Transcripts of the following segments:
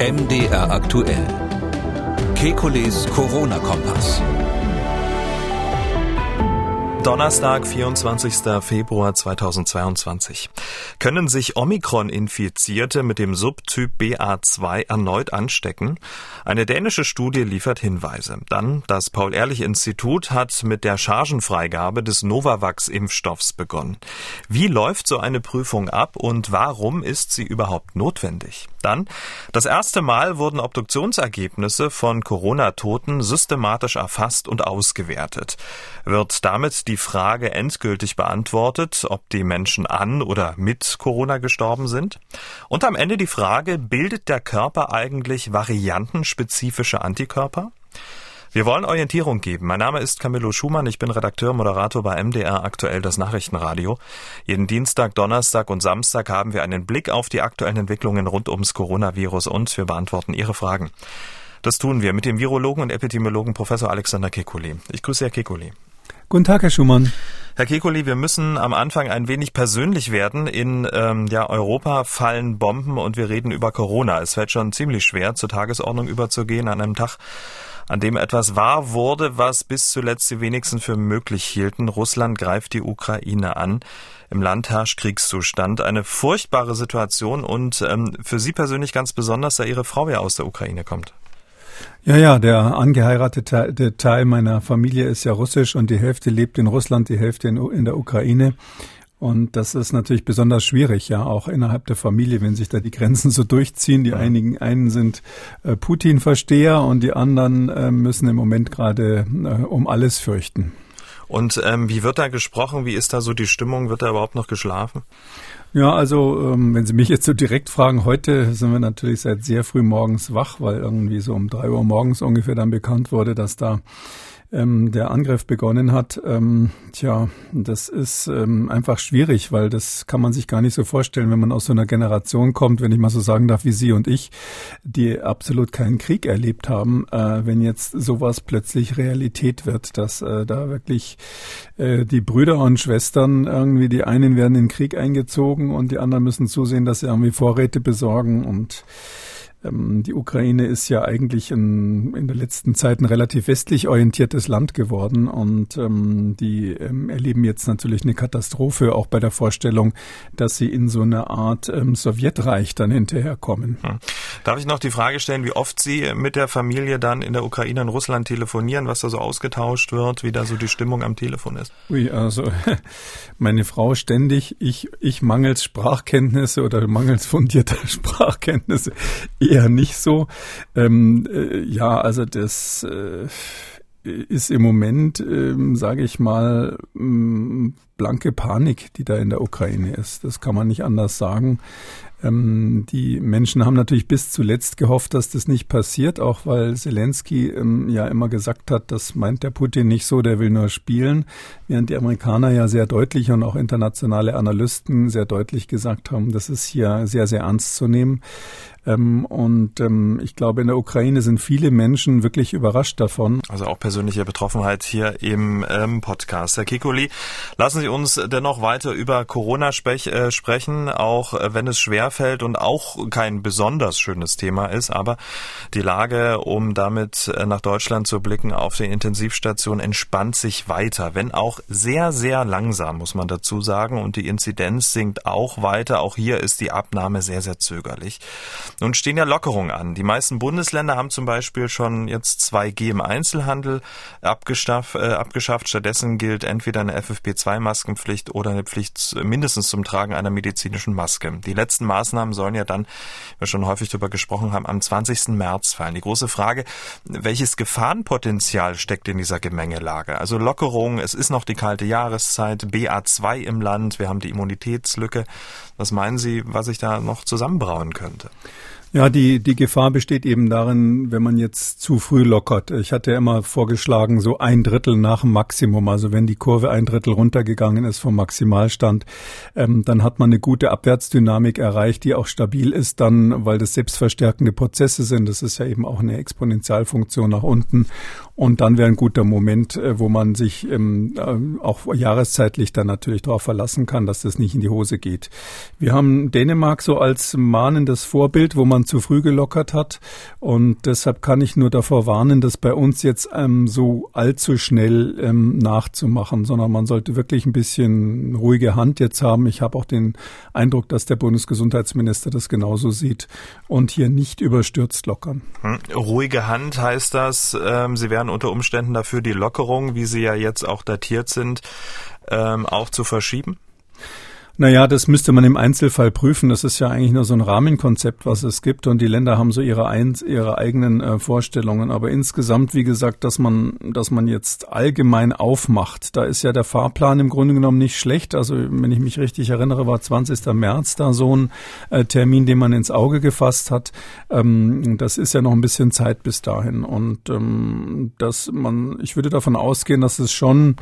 MDR aktuell. Kekules Corona-Kompass. Donnerstag, 24. Februar 2022. Können sich Omikron-Infizierte mit dem Subtyp BA2 erneut anstecken? Eine dänische Studie liefert Hinweise. Dann, das Paul-Ehrlich-Institut hat mit der Chargenfreigabe des Novavax-Impfstoffs begonnen. Wie läuft so eine Prüfung ab und warum ist sie überhaupt notwendig? Dann, das erste Mal wurden Obduktionsergebnisse von Corona-Toten systematisch erfasst und ausgewertet. Wird damit die Frage endgültig beantwortet, ob die Menschen an oder mit Corona gestorben sind. Und am Ende die Frage, bildet der Körper eigentlich variantenspezifische Antikörper? Wir wollen Orientierung geben. Mein Name ist Camillo Schumann. Ich bin Redakteur, Moderator bei MDR aktuell das Nachrichtenradio. Jeden Dienstag, Donnerstag und Samstag haben wir einen Blick auf die aktuellen Entwicklungen rund ums Coronavirus und wir beantworten Ihre Fragen. Das tun wir mit dem Virologen und Epidemiologen Professor Alexander Kekulé. Ich grüße Herr Kekulé. Guten Tag, Herr Schumann. Herr Kekuli, wir müssen am Anfang ein wenig persönlich werden. In ähm, ja, Europa fallen Bomben und wir reden über Corona. Es fällt schon ziemlich schwer, zur Tagesordnung überzugehen an einem Tag, an dem etwas wahr wurde, was bis zuletzt die wenigsten für möglich hielten. Russland greift die Ukraine an. Im Land herrscht Kriegszustand. Eine furchtbare Situation und ähm, für Sie persönlich ganz besonders, da Ihre Frau ja aus der Ukraine kommt. Ja, ja, der angeheiratete Teil meiner Familie ist ja russisch und die Hälfte lebt in Russland, die Hälfte in, in der Ukraine. Und das ist natürlich besonders schwierig, ja, auch innerhalb der Familie, wenn sich da die Grenzen so durchziehen. Die ja. einigen einen sind äh, Putin-Versteher und die anderen äh, müssen im Moment gerade äh, um alles fürchten. Und ähm, wie wird da gesprochen? Wie ist da so die Stimmung? Wird da überhaupt noch geschlafen? Ja, also ähm, wenn Sie mich jetzt so direkt fragen, heute sind wir natürlich seit sehr früh morgens wach, weil irgendwie so um drei Uhr morgens ungefähr dann bekannt wurde, dass da ähm, der Angriff begonnen hat. Ähm, tja, das ist ähm, einfach schwierig, weil das kann man sich gar nicht so vorstellen, wenn man aus so einer Generation kommt, wenn ich mal so sagen darf, wie Sie und ich, die absolut keinen Krieg erlebt haben, äh, wenn jetzt sowas plötzlich Realität wird, dass äh, da wirklich äh, die Brüder und Schwestern irgendwie, die einen werden in den Krieg eingezogen und die anderen müssen zusehen, dass sie irgendwie Vorräte besorgen und die Ukraine ist ja eigentlich in, in der letzten Zeit ein relativ westlich orientiertes Land geworden und ähm, die ähm, erleben jetzt natürlich eine Katastrophe, auch bei der Vorstellung, dass sie in so eine Art ähm, Sowjetreich dann hinterherkommen. Hm. Darf ich noch die Frage stellen, wie oft Sie mit der Familie dann in der Ukraine und Russland telefonieren, was da so ausgetauscht wird, wie da so die Stimmung am Telefon ist? Ui, also meine Frau ständig, ich, ich mangels Sprachkenntnisse oder mangels fundierter Sprachkenntnisse eher nicht so. Ähm, äh, ja, also das äh, ist im Moment, ähm, sage ich mal, ähm, blanke Panik, die da in der Ukraine ist. Das kann man nicht anders sagen. Ähm, die Menschen haben natürlich bis zuletzt gehofft, dass das nicht passiert, auch weil Zelensky ähm, ja immer gesagt hat, das meint der Putin nicht so, der will nur spielen, während die Amerikaner ja sehr deutlich und auch internationale Analysten sehr deutlich gesagt haben, das ist hier sehr, sehr ernst zu nehmen. Ähm, und ähm, ich glaube, in der Ukraine sind viele Menschen wirklich überrascht davon. Also auch persönliche Betroffenheit hier im ähm, Podcast. Herr Kikuli, lassen Sie uns dennoch weiter über Corona sprech, äh, sprechen, auch äh, wenn es schwerfällt und auch kein besonders schönes Thema ist. Aber die Lage, um damit äh, nach Deutschland zu blicken, auf den Intensivstationen entspannt sich weiter, wenn auch sehr, sehr langsam, muss man dazu sagen. Und die Inzidenz sinkt auch weiter. Auch hier ist die Abnahme sehr, sehr zögerlich. Nun stehen ja Lockerungen an. Die meisten Bundesländer haben zum Beispiel schon jetzt 2G im Einzelhandel abgeschafft. Äh, abgeschafft. Stattdessen gilt entweder eine FFP2-Maskenpflicht oder eine Pflicht mindestens zum Tragen einer medizinischen Maske. Die letzten Maßnahmen sollen ja dann, wir schon häufig darüber gesprochen haben, am 20. März fallen. Die große Frage, welches Gefahrenpotenzial steckt in dieser Gemengelage? Also Lockerungen, es ist noch die kalte Jahreszeit, BA2 im Land, wir haben die Immunitätslücke. Was meinen Sie, was sich da noch zusammenbrauen könnte? Ja, die, die Gefahr besteht eben darin, wenn man jetzt zu früh lockert. Ich hatte ja immer vorgeschlagen, so ein Drittel nach dem Maximum. Also wenn die Kurve ein Drittel runtergegangen ist vom Maximalstand, ähm, dann hat man eine gute Abwärtsdynamik erreicht, die auch stabil ist dann, weil das selbstverstärkende Prozesse sind. Das ist ja eben auch eine Exponentialfunktion nach unten. Und dann wäre ein guter Moment, äh, wo man sich ähm, äh, auch jahreszeitlich dann natürlich darauf verlassen kann, dass das nicht in die Hose geht. Wir haben Dänemark so als mahnendes Vorbild, wo man zu früh gelockert hat. Und deshalb kann ich nur davor warnen, das bei uns jetzt ähm, so allzu schnell ähm, nachzumachen, sondern man sollte wirklich ein bisschen ruhige Hand jetzt haben. Ich habe auch den Eindruck, dass der Bundesgesundheitsminister das genauso sieht und hier nicht überstürzt lockern. Hm. Ruhige Hand heißt das, ähm, Sie werden unter Umständen dafür die Lockerung, wie sie ja jetzt auch datiert sind, ähm, auch zu verschieben? Naja, das müsste man im Einzelfall prüfen. Das ist ja eigentlich nur so ein Rahmenkonzept, was es gibt. Und die Länder haben so ihre, ein, ihre eigenen äh, Vorstellungen. Aber insgesamt, wie gesagt, dass man, dass man jetzt allgemein aufmacht, da ist ja der Fahrplan im Grunde genommen nicht schlecht. Also, wenn ich mich richtig erinnere, war 20. März da so ein äh, Termin, den man ins Auge gefasst hat. Ähm, das ist ja noch ein bisschen Zeit bis dahin. Und ähm, dass man, ich würde davon ausgehen, dass es schon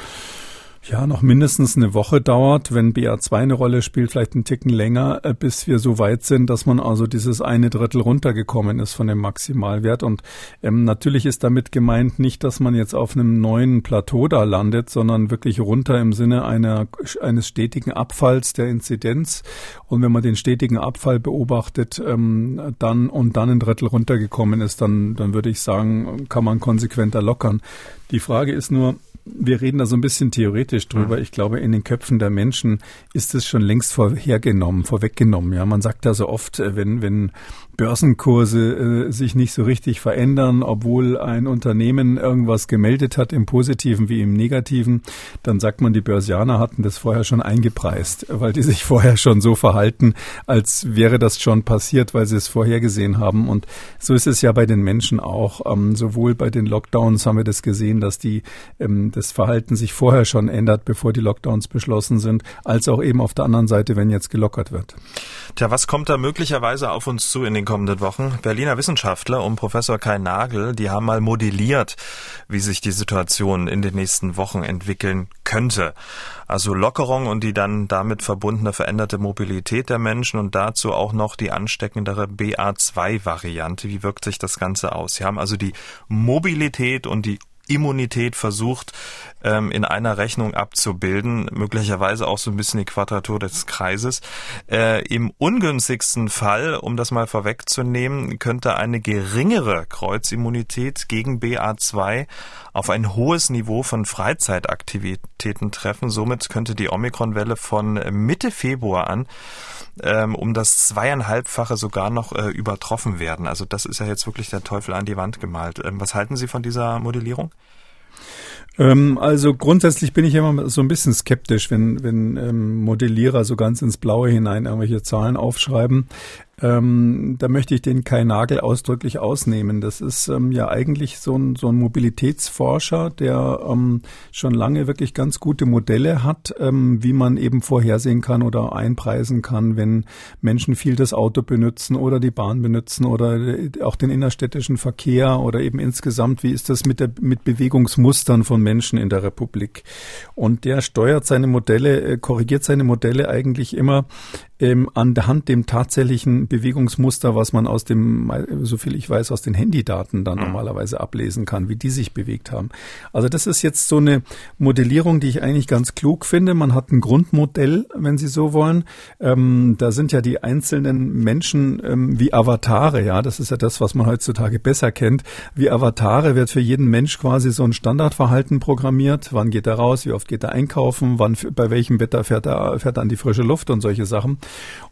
ja, noch mindestens eine Woche dauert, wenn BA2 eine Rolle spielt, vielleicht einen Ticken länger, äh, bis wir so weit sind, dass man also dieses eine Drittel runtergekommen ist von dem Maximalwert. Und ähm, natürlich ist damit gemeint nicht, dass man jetzt auf einem neuen Plateau da landet, sondern wirklich runter im Sinne einer, eines stetigen Abfalls der Inzidenz. Und wenn man den stetigen Abfall beobachtet, ähm, dann und dann ein Drittel runtergekommen ist, dann, dann würde ich sagen, kann man konsequenter lockern. Die Frage ist nur, wir reden da so ein bisschen theoretisch drüber. Mhm. Ich glaube, in den Köpfen der Menschen ist es schon längst vorhergenommen, vorweggenommen. Ja, man sagt ja so oft, äh, wenn, wenn Börsenkurse äh, sich nicht so richtig verändern, obwohl ein Unternehmen irgendwas gemeldet hat, im Positiven wie im Negativen, dann sagt man, die Börsianer hatten das vorher schon eingepreist, weil die sich vorher schon so verhalten, als wäre das schon passiert, weil sie es vorhergesehen haben. Und so ist es ja bei den Menschen auch. Ähm, sowohl bei den Lockdowns haben wir das gesehen, dass die, ähm, das Verhalten sich vorher schon ändert, bevor die Lockdowns beschlossen sind, als auch eben auf der anderen Seite, wenn jetzt gelockert wird. Tja, was kommt da möglicherweise auf uns zu in den kommenden Wochen? Berliner Wissenschaftler um Professor Kai Nagel, die haben mal modelliert, wie sich die Situation in den nächsten Wochen entwickeln könnte. Also Lockerung und die dann damit verbundene veränderte Mobilität der Menschen und dazu auch noch die ansteckendere BA2-Variante. Wie wirkt sich das Ganze aus? Sie haben also die Mobilität und die Immunität versucht ähm, in einer Rechnung abzubilden, möglicherweise auch so ein bisschen die Quadratur des Kreises. Äh, Im ungünstigsten Fall, um das mal vorwegzunehmen, könnte eine geringere Kreuzimmunität gegen BA2 auf ein hohes Niveau von Freizeitaktivitäten treffen. Somit könnte die Omikronwelle von Mitte Februar an ähm, um das zweieinhalbfache sogar noch äh, übertroffen werden. Also das ist ja jetzt wirklich der Teufel an die Wand gemalt. Ähm, was halten Sie von dieser Modellierung? Ähm, also grundsätzlich bin ich immer so ein bisschen skeptisch, wenn, wenn ähm, Modellierer so ganz ins Blaue hinein irgendwelche Zahlen aufschreiben. Ähm, da möchte ich den Kai Nagel ausdrücklich ausnehmen. Das ist ähm, ja eigentlich so ein, so ein Mobilitätsforscher, der ähm, schon lange wirklich ganz gute Modelle hat, ähm, wie man eben vorhersehen kann oder einpreisen kann, wenn Menschen viel das Auto benutzen oder die Bahn benutzen oder auch den innerstädtischen Verkehr oder eben insgesamt, wie ist das mit, der, mit Bewegungsmustern von Menschen in der Republik. Und der steuert seine Modelle, äh, korrigiert seine Modelle eigentlich immer ähm, anhand dem tatsächlichen Bewegungsmuster, was man aus dem, so viel ich weiß, aus den Handydaten dann mhm. normalerweise ablesen kann, wie die sich bewegt haben. Also das ist jetzt so eine Modellierung, die ich eigentlich ganz klug finde. Man hat ein Grundmodell, wenn Sie so wollen. Ähm, da sind ja die einzelnen Menschen ähm, wie Avatare, ja, das ist ja das, was man heutzutage besser kennt. Wie Avatare wird für jeden Mensch quasi so ein Standardverhalten programmiert. Wann geht er raus? Wie oft geht er einkaufen? Wann, bei welchem Wetter fährt er, fährt er an die frische Luft und solche Sachen.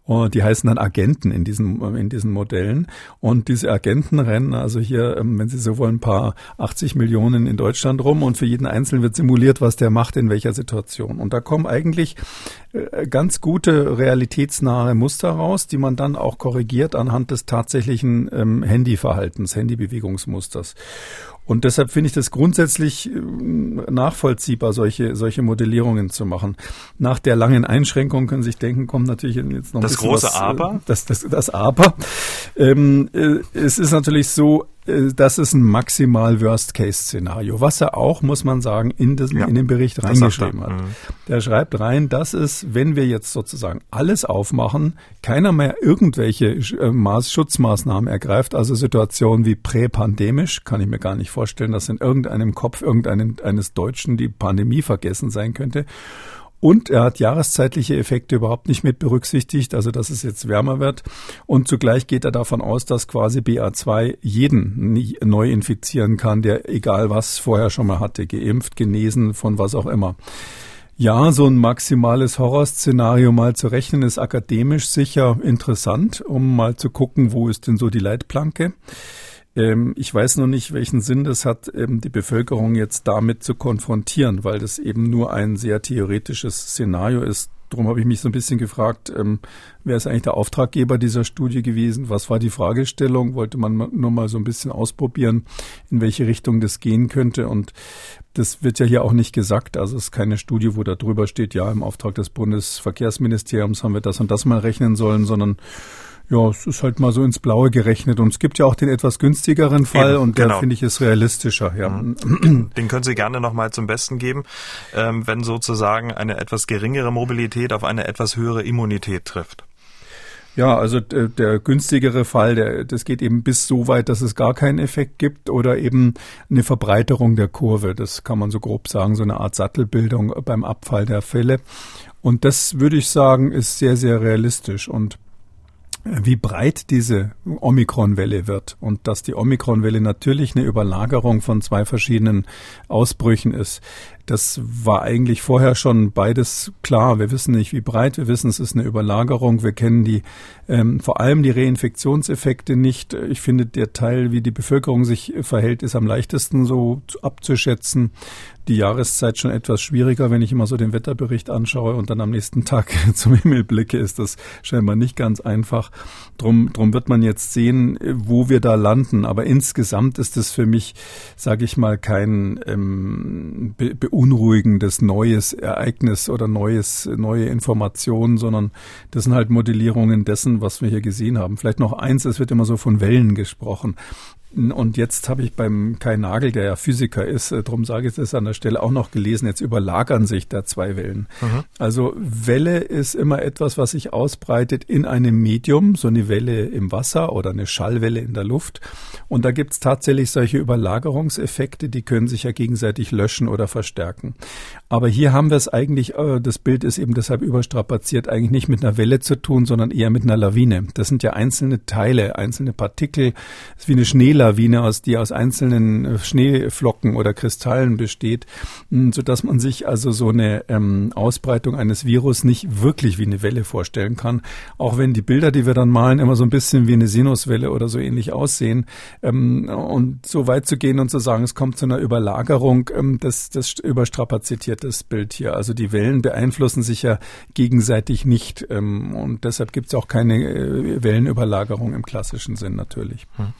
Und die heißen dann Agenten in diesen, in diesen Modellen. Und diese Agenten rennen also hier, ähm, wenn Sie so wollen, ein paar 80 Millionen in Deutschland rum und für jeden Einzelnen wird simuliert, was der macht in welcher Situation. Und da kommen eigentlich äh, ganz gute realitätsnahe Muster raus, die man dann auch korrigiert anhand des tatsächlichen ähm, Handyverhaltens, Handybewegungsmusters. Und deshalb finde ich das grundsätzlich äh, nachvollziehbar, solche, solche Modellierungen zu machen. Nach der langen Einschränkung können Sie sich denken, kommt natürlich jetzt noch das große was, äh, Aber. Das, das, das Aber. Ähm, äh, es ist natürlich so, das ist ein maximal Worst-Case-Szenario, was er auch, muss man sagen, in, das, ja, in den Bericht reingeschrieben hat. Mhm. Der schreibt rein, das ist, wenn wir jetzt sozusagen alles aufmachen, keiner mehr irgendwelche äh, Maß Schutzmaßnahmen ergreift, also Situationen wie präpandemisch, kann ich mir gar nicht vorstellen, dass in irgendeinem Kopf irgendeines Deutschen die Pandemie vergessen sein könnte Und er hat jahreszeitliche Effekte überhaupt nicht mit berücksichtigt, also dass es jetzt wärmer wird. Und zugleich geht er davon aus, dass quasi BA2 jeden neu infizieren kann, der egal was vorher schon mal hatte, geimpft, genesen, von was auch immer. Ja, so ein maximales Horrorszenario mal zu rechnen, ist akademisch sicher interessant, um mal zu gucken, wo ist denn so die Leitplanke. Ähm, ich weiß noch nicht, welchen Sinn das hat, ähm, die Bevölkerung jetzt damit zu konfrontieren, weil das eben nur ein sehr theoretisches Szenario ist. Darum habe ich mich so ein bisschen gefragt, ähm, wer ist eigentlich der Auftraggeber dieser Studie gewesen? Was war die Fragestellung? Wollte man nur mal so ein bisschen ausprobieren, in welche Richtung das gehen könnte? Und das wird ja hier auch nicht gesagt. Also es ist keine Studie, wo da drüber steht, ja, im Auftrag des Bundesverkehrsministeriums haben wir das und das mal rechnen sollen, sondern ja, es ist halt mal so ins Blaue gerechnet. Und es gibt ja auch den etwas günstigeren Fall Eben, und der genau. finde ich ist realistischer. Ja. Mhm. Den können Sie gerne nochmal zum Besten geben, ähm, wenn sozusagen eine etwas geringere Mobilität auf eine etwas höhere Immunität trifft. Ja, also der, der günstigere Fall, der, das geht eben bis so weit, dass es gar keinen Effekt gibt oder eben eine Verbreiterung der Kurve. Das kann man so grob sagen, so eine Art Sattelbildung beim Abfall der Fälle. Und das würde ich sagen, ist sehr, sehr realistisch. Und wie breit diese Omikron-Welle wird und dass die Omikron-Welle natürlich eine Überlagerung von zwei verschiedenen Ausbrüchen ist. Das war eigentlich vorher schon beides klar. Wir wissen nicht, wie breit. Wir wissen, es ist eine Überlagerung. Wir kennen die, ähm, vor allem die Reinfektionseffekte nicht. Ich finde, der Teil, wie die Bevölkerung sich verhält, ist am leichtesten so abzuschätzen. Die Jahreszeit schon etwas schwieriger. Wenn ich immer so den Wetterbericht anschaue und dann am nächsten Tag zum Himmel blicke, ist das scheinbar nicht ganz einfach. Drum, drum wird man jetzt sehen, wo wir da landen. Aber insgesamt ist es für mich, sage ich mal, kein ähm, Be beunruhigendes neues Ereignis oder neues, neue Informationen, sondern das sind halt Modellierungen dessen, was wir hier gesehen haben. Vielleicht noch eins, es wird immer so von Wellen gesprochen. Und jetzt habe ich beim Kai Nagel, der ja Physiker ist, äh, darum sage ich das an der Stelle auch noch gelesen, jetzt überlagern sich da zwei Wellen. Mhm. Also Welle ist immer etwas, was sich ausbreitet in einem Medium, so eine Welle im Wasser oder eine Schallwelle in der Luft. Und da gibt es tatsächlich solche Überlagerungseffekte, die können sich ja gegenseitig löschen oder verstärken. Aber hier haben wir es eigentlich, äh, das Bild ist eben deshalb überstrapaziert, eigentlich nicht mit einer Welle zu tun, sondern eher mit einer Lawine. Das sind ja einzelne Teile, einzelne Partikel, das ist wie eine Schneelawine aus, die aus einzelnen äh, Schneeflocken oder Kristallen besteht, hm, so dass man sich also so eine ähm, Ausbreitung eines Virus nicht wirklich wie eine Welle vorstellen kann. Auch wenn die Bilder, die wir dann malen, immer so ein bisschen wie eine Sinuswelle oder so ähnlich aussehen. Ähm, und so weit zu gehen und zu sagen, es kommt zu einer Überlagerung, ähm, das, das überstrapazitiert das Bild hier. Also die Wellen beeinflussen sich ja gegenseitig nicht. Ähm, und deshalb gibt es auch keine äh, Wellenüberlagerung im klassischen Sinn natürlich. Hm.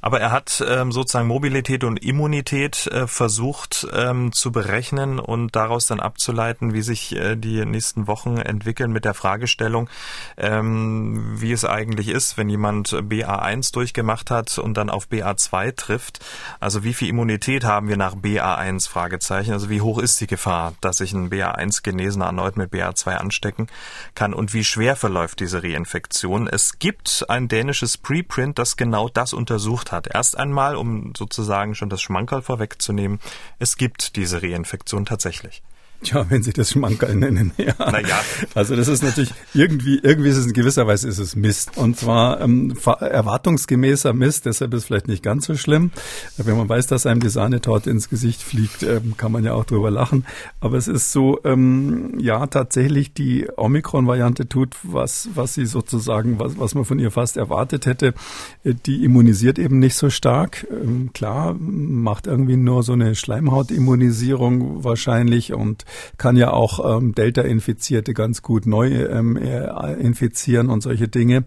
Aber er hat ähm, sozusagen Mobilität und Immunität äh, versucht ähm, zu berechnen und daraus dann abzuleiten, wie sich äh, die nächsten Wochen entwickeln mit der Fragestellung, ähm, wie es eigentlich ist, wenn jemand BA1 durchgemacht hat und dann auf BA2 trifft. Also wie viel Immunität haben wir nach BA1? Fragezeichen. Also wie hoch ist die Gefahr, dass sich ein BA1 Genesener erneut mit BA2 anstecken kann und wie schwer verläuft diese Reinfektion? Es gibt ein dänisches Preprint, das genau das untersucht hat. Erst einmal, um sozusagen schon das Schmankerl vorwegzunehmen, es gibt diese Reinfektion tatsächlich. Ja, wenn Sie das Schmankerl nennen, ja. Naja. Also das ist natürlich irgendwie, irgendwie ist es in gewisser Weise ist es Mist. Und zwar ähm, erwartungsgemäßer Mist, deshalb ist es vielleicht nicht ganz so schlimm. Wenn man weiß, dass einem die Sahnetorte ins Gesicht fliegt, ähm, kann man ja auch drüber lachen. Aber es ist so, ähm, ja, tatsächlich die Omikron-Variante tut, was, was sie sozusagen, was, was man von ihr fast erwartet hätte. Äh, die immunisiert eben nicht so stark. Ähm, klar, macht irgendwie nur so eine Schleimhautimmunisierung wahrscheinlich und kann ja auch ähm, Delta-Infizierte ganz gut neu ähm, äh, infizieren und solche Dinge.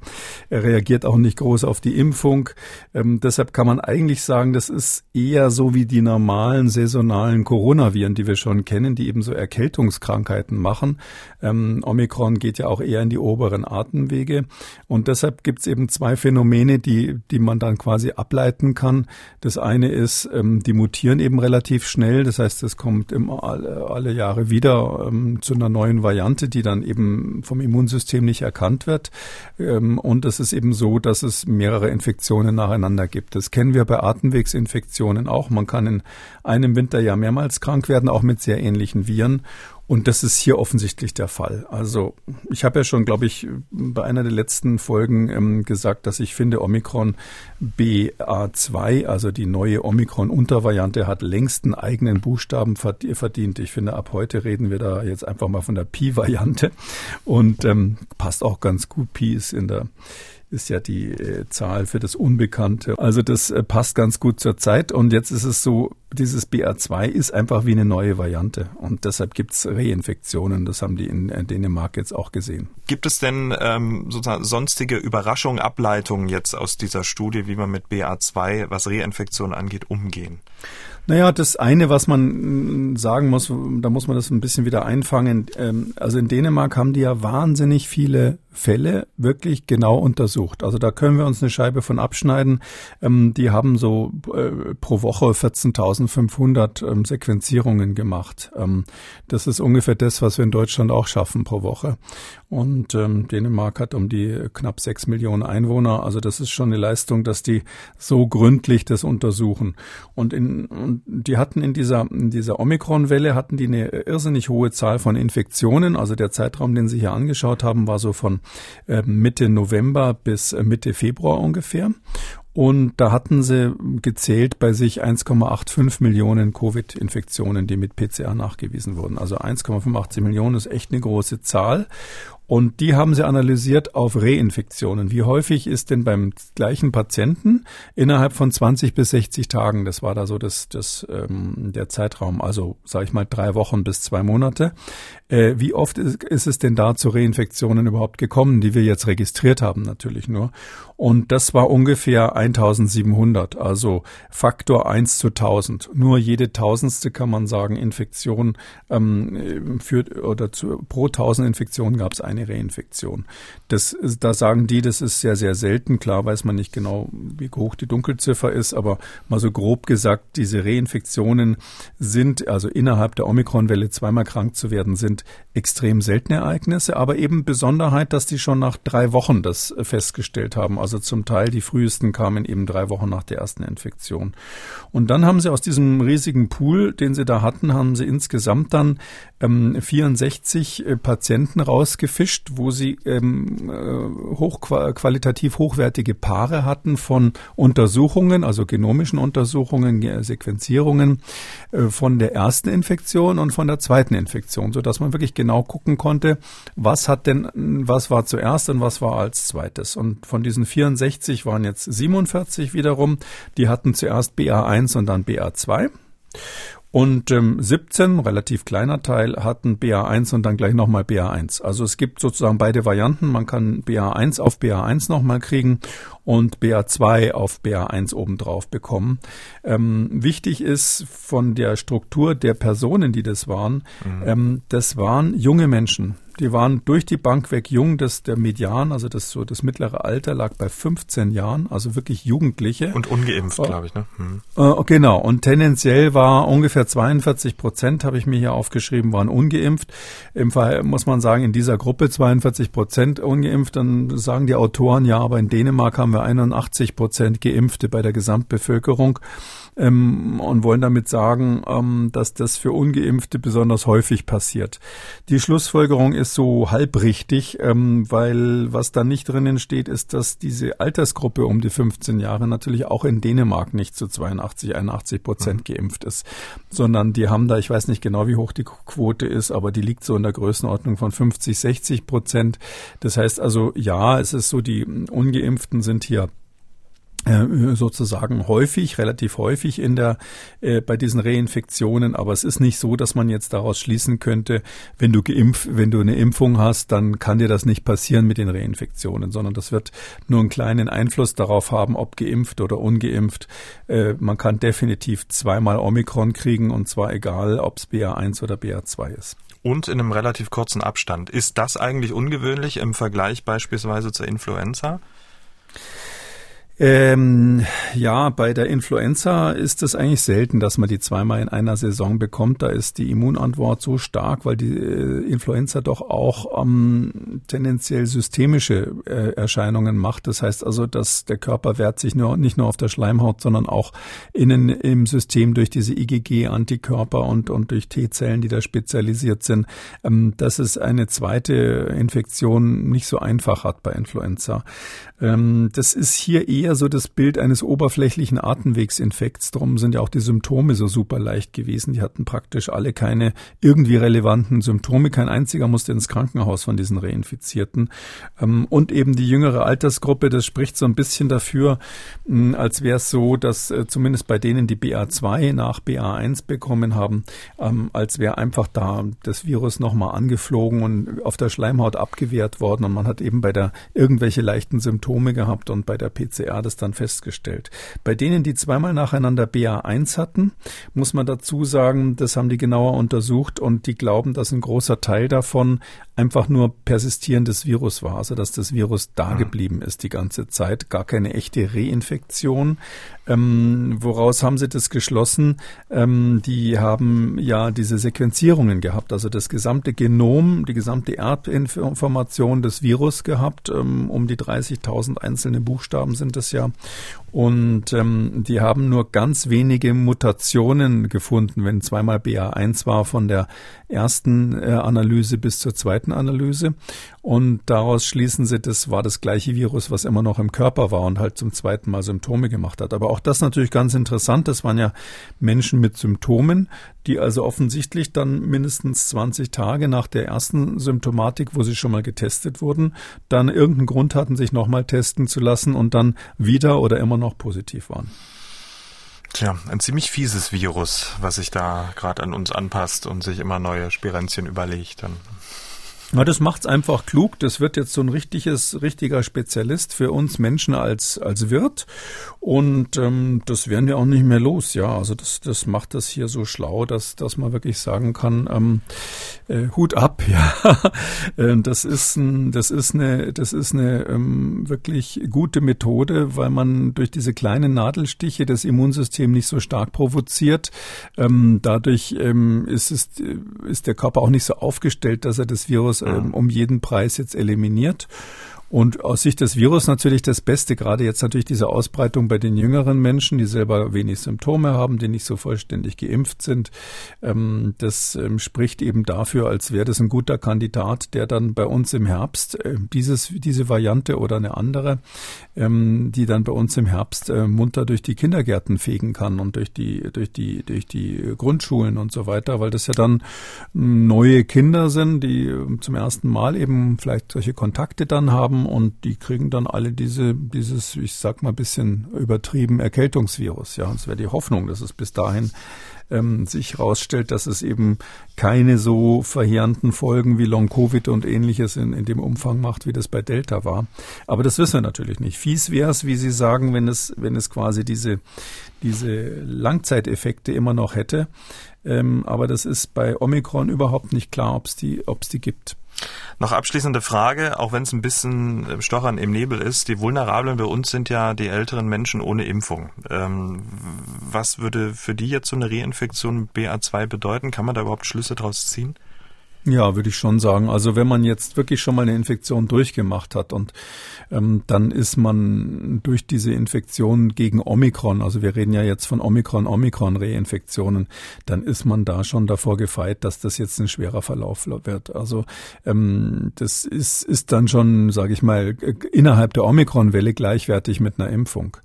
Er reagiert auch nicht groß auf die Impfung. Ähm, deshalb kann man eigentlich sagen, das ist eher so wie die normalen saisonalen Coronaviren, die wir schon kennen, die eben so Erkältungskrankheiten machen. Ähm, Omikron geht ja auch eher in die oberen Atemwege. Und deshalb gibt es eben zwei Phänomene, die, die man dann quasi ableiten kann. Das eine ist, ähm, die mutieren eben relativ schnell. Das heißt, es kommt immer alle, alle Jahre Jahre wieder ähm, zu einer neuen Variante, die dann eben vom Immunsystem nicht erkannt wird. Ähm, und es ist eben so, dass es mehrere Infektionen nacheinander gibt. Das kennen wir bei Atemwegsinfektionen auch. Man kann in einem Winter ja mehrmals krank werden, auch mit sehr ähnlichen Viren. Und das ist hier offensichtlich der Fall. Also ich habe ja schon, glaube ich, bei einer der letzten Folgen ähm, gesagt, dass ich finde, Omikron BA2, also die neue Omikron-Untervariante, hat längst einen eigenen Buchstaben verdient. Ich finde, ab heute reden wir da jetzt einfach mal von der Pi-Variante und ähm, passt auch ganz gut. Pi ist in der ist ja die äh, Zahl für das Unbekannte. Also das äh, passt ganz gut zur Zeit. Und jetzt ist es so, dieses BA2 ist einfach wie eine neue Variante. Und deshalb gibt es Reinfektionen. Das haben die in äh, Dänemark jetzt auch gesehen. Gibt es denn ähm, sozusagen sonstige Überraschungen, Ableitungen jetzt aus dieser Studie, wie man mit BA2, was Reinfektionen angeht, umgehen? Naja, das eine, was man mm, sagen muss, da muss man das ein bisschen wieder einfangen. Ähm, also in Dänemark haben die ja wahnsinnig viele Fälle wirklich genau untersucht. Also da können wir uns eine Scheibe von abschneiden. Ähm, die haben so äh, pro Woche 14.500 ähm, Sequenzierungen gemacht. das ist ungefähr das, was wir in Deutschland auch schaffen pro Woche. Und Dänemark hat um die knapp sechs Millionen Einwohner. Also das ist schon eine Leistung, dass die so gründlich das untersuchen. Und in, und die hatten in dieser, in dieser Omikron-Welle hatten die eine irrsinnig hohe Zahl von Infektionen. Also der Zeitraum, den Sie hier angeschaut haben, war so von Mitte November bis äh, Mitte Februar ungefähr. Und da hatten sie gezählt bei sich 1,85 Millionen Covid-Infektionen, die mit PCR nachgewiesen wurden. Also 1,85 Millionen ist echt eine große Zahl. Und die haben sie analysiert auf Reinfektionen. Wie häufig ist denn beim gleichen Patienten innerhalb von 20 bis 60 Tagen, das war da so das, das, ähm, der Zeitraum, also sage ich mal drei Wochen bis zwei Monate, äh, wie oft ist, ist es denn da zu Reinfektionen überhaupt gekommen, die wir jetzt registriert haben natürlich nur. Und das war ungefähr 1700, also Faktor 1 zu 1000. Nur jede Tausendste kann man sagen, Infektion ähm, führt oder zu, pro 1000 Infektionen gab es eine Reinfektion. Das, da sagen die, das ist sehr, sehr selten. Klar weiß man nicht genau, wie hoch die Dunkelziffer ist, aber mal so grob gesagt, diese Reinfektionen sind, also innerhalb der Omikronwelle zweimal krank zu werden, sind extrem seltene Ereignisse, aber eben Besonderheit, dass die schon nach drei Wochen das festgestellt haben. Also zum Teil die frühesten kamen eben drei Wochen nach der ersten Infektion. Und dann haben sie aus diesem riesigen Pool, den sie da hatten, haben sie insgesamt dann ähm, 64 äh, Patienten rausgefischt, wo sie ähm, äh, hochqualitativ hochwertige Paare hatten von Untersuchungen, also genomischen Untersuchungen, Sequenzierungen äh, von der ersten Infektion und von der zweiten Infektion, so dass man wirklich genau gucken konnte, was hat denn, was war zuerst und was war als zweites. Und von diesen 64 waren jetzt 47 wiederum, die hatten zuerst BA1 und dann BA2. Und ähm, 17, relativ kleiner Teil, hatten BA1 und dann gleich nochmal BA1. Also es gibt sozusagen beide Varianten. Man kann BA1 auf BA1 nochmal kriegen und BA2 auf BA1 obendrauf bekommen. Ähm, wichtig ist von der Struktur der Personen, die das waren, mhm. ähm, das waren junge Menschen. Die waren durch die Bank weg jung. Das, der Median, also das, so das mittlere Alter lag bei 15 Jahren, also wirklich Jugendliche. Und ungeimpft, äh, glaube ich, ne? Hm. Äh, genau. Und tendenziell war ungefähr 42 Prozent, habe ich mir hier aufgeschrieben, waren ungeimpft. Im Fall muss man sagen, in dieser Gruppe 42 Prozent ungeimpft. Dann sagen die Autoren, ja, aber in Dänemark haben wir 81 Prozent Geimpfte bei der Gesamtbevölkerung ähm, und wollen damit sagen, ähm, dass das für ungeimpfte besonders häufig passiert. Die Schlussfolgerung ist so halbrichtig, ähm, weil was da nicht drinnen steht, ist, dass diese Altersgruppe um die 15 Jahre natürlich auch in Dänemark nicht zu 82, 81 Prozent mhm. geimpft ist, sondern die haben da, ich weiß nicht genau, wie hoch die Quote ist, aber die liegt so in der Größenordnung von 50, 60 Prozent. Das heißt also, ja, es ist so, die Ungeimpften sind hier sozusagen häufig, relativ häufig in der äh, bei diesen Reinfektionen, aber es ist nicht so, dass man jetzt daraus schließen könnte, wenn du geimpft, wenn du eine Impfung hast, dann kann dir das nicht passieren mit den Reinfektionen, sondern das wird nur einen kleinen Einfluss darauf haben, ob geimpft oder ungeimpft. Äh, man kann definitiv zweimal Omikron kriegen und zwar egal, ob es BA1 oder BA2 ist und in einem relativ kurzen Abstand. Ist das eigentlich ungewöhnlich im Vergleich beispielsweise zur Influenza? Ähm, ja, bei der Influenza ist es eigentlich selten, dass man die zweimal in einer Saison bekommt. Da ist die Immunantwort so stark, weil die äh, Influenza doch auch ähm, tendenziell systemische äh, Erscheinungen macht. Das heißt also, dass der Körper wehrt sich nur, nicht nur auf der Schleimhaut, sondern auch innen im System durch diese IgG-Antikörper und, und durch T-Zellen, die da spezialisiert sind. Ähm, dass es eine zweite Infektion nicht so einfach hat bei Influenza. Ähm, das ist hier eher so das Bild eines oberflächlichen Atemwegsinfekts. Darum sind ja auch die Symptome so super leicht gewesen. Die hatten praktisch alle keine irgendwie relevanten Symptome. Kein einziger musste ins Krankenhaus von diesen Reinfizierten. Ähm, und eben die jüngere Altersgruppe, das spricht so ein bisschen dafür, als wäre es so, dass äh, zumindest bei denen, die BA2 nach BA1 bekommen haben, ähm, als wäre einfach da das Virus nochmal angeflogen und auf der Schleimhaut abgewehrt worden. Und man hat eben bei der irgendwelche leichten Symptome gehabt und bei der PCR das dann festgestellt. Bei denen, die zweimal nacheinander BA1 hatten, muss man dazu sagen, das haben die genauer untersucht und die glauben, dass ein großer Teil davon einfach nur persistierendes Virus war, also dass das Virus da geblieben ist die ganze Zeit, gar keine echte Reinfektion. Ähm, woraus haben sie das geschlossen? Ähm, die haben ja diese Sequenzierungen gehabt, also das gesamte Genom, die gesamte Erbinformation des Virus gehabt. Ähm, um die 30.000 einzelne Buchstaben sind es ja. Und ähm, die haben nur ganz wenige Mutationen gefunden, wenn zweimal BA1 war von der ersten äh, Analyse bis zur zweiten Analyse. Und daraus schließen sie, das war das gleiche Virus, was immer noch im Körper war und halt zum zweiten Mal Symptome gemacht hat. Aber auch das natürlich ganz interessant. Das waren ja Menschen mit Symptomen, die also offensichtlich dann mindestens 20 Tage nach der ersten Symptomatik, wo sie schon mal getestet wurden, dann irgendeinen Grund hatten, sich nochmal testen zu lassen und dann wieder oder immer noch positiv waren. Tja, ein ziemlich fieses Virus, was sich da gerade an uns anpasst und sich immer neue Spirenzchen überlegt. Dann na, das macht's einfach klug. Das wird jetzt so ein richtiges, richtiger Spezialist für uns Menschen als als Wirt und ähm, das werden wir auch nicht mehr los. Ja, also das das macht das hier so schlau, dass dass man wirklich sagen kann, ähm, äh, Hut ab. Ja, äh, das ist ein, das ist eine das ist eine ähm, wirklich gute Methode, weil man durch diese kleinen Nadelstiche das Immunsystem nicht so stark provoziert. Ähm, dadurch ähm, ist es ist der Körper auch nicht so aufgestellt, dass er das Virus ähm, um jeden Preis jetzt eliminiert. Und aus Sicht des Virus natürlich das Beste, gerade jetzt natürlich diese Ausbreitung bei den jüngeren Menschen, die selber wenig Symptome haben, die nicht so vollständig geimpft sind. Ähm, das ähm, spricht eben dafür, als wäre das ein guter Kandidat, der dann bei uns im Herbst äh, dieses, diese Variante oder eine andere, ähm, die dann bei uns im Herbst äh, munter durch die Kindergärten fegen kann und durch die, durch die, durch die Grundschulen und so weiter, weil das ja dann neue Kinder sind, die zum ersten Mal eben vielleicht solche Kontakte dann haben und die kriegen dann alle diese, dieses, ich sag mal, bisschen übertrieben Erkältungsvirus. Ja, es wäre die Hoffnung, dass es bis dahin ähm, sich herausstellt, dass es eben keine so verheerenden Folgen wie Long-Covid und ähnliches in, in dem Umfang macht, wie das bei Delta war. Aber das wissen wir natürlich nicht. Fies wäre es, wie Sie sagen, wenn es, wenn es quasi diese, diese Langzeiteffekte immer noch hätte. Ähm, aber das ist bei Omikron überhaupt nicht klar, ob es die, ob es die gibt. Noch abschließende Frage, auch wenn es ein bisschen äh, Stochern im Nebel ist. Die Vulnerablen bei uns sind ja die älteren Menschen ohne Impfung. Ähm, was würde für die jetzt so eine Reinfektion BA2 bedeuten? Kann man da überhaupt Schlüsse draus ziehen? Ja, würde ich schon sagen. Also wenn man jetzt wirklich schon mal eine Infektion durchgemacht hat und ähm, dann ist man durch diese Infektion gegen Omikron, also wir reden ja jetzt von Omikron, Omikron-Reinfektionen, dann ist man da schon davor gefeit, dass das jetzt ein schwerer Verlauf wird. Also ähm, das ist, ist dann schon, sage ich mal, innerhalb der Omikron-Welle gleichwertig mit einer Impfung.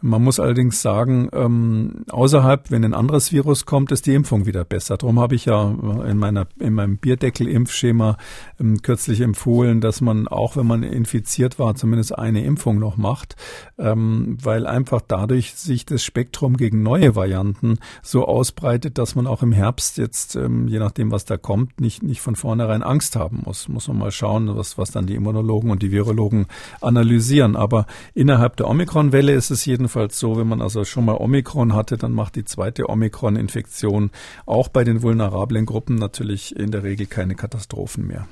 Man muss allerdings sagen, ähm, außerhalb, wenn ein anderes Virus kommt, ist die Impfung wieder besser. Darum habe ich ja in meiner in meinem Bier Deckel-Impfschema ähm, kürzlich empfohlen, dass man auch, wenn man infiziert war, zumindest eine Impfung noch macht, ähm, weil einfach dadurch sich das Spektrum gegen neue Varianten so ausbreitet, dass man auch im Herbst jetzt, ähm, je nachdem, was da kommt, nicht, nicht von vornherein Angst haben muss. Muss man mal schauen, was, was dann die Immunologen und die Virologen analysieren. Aber innerhalb der Omikron-Welle ist es jedenfalls so, wenn man also schon mal Omikron hatte, dann macht die zweite Omikron-Infektion auch bei den vulnerablen Gruppen natürlich in der Regel keine Katastrophen mehr.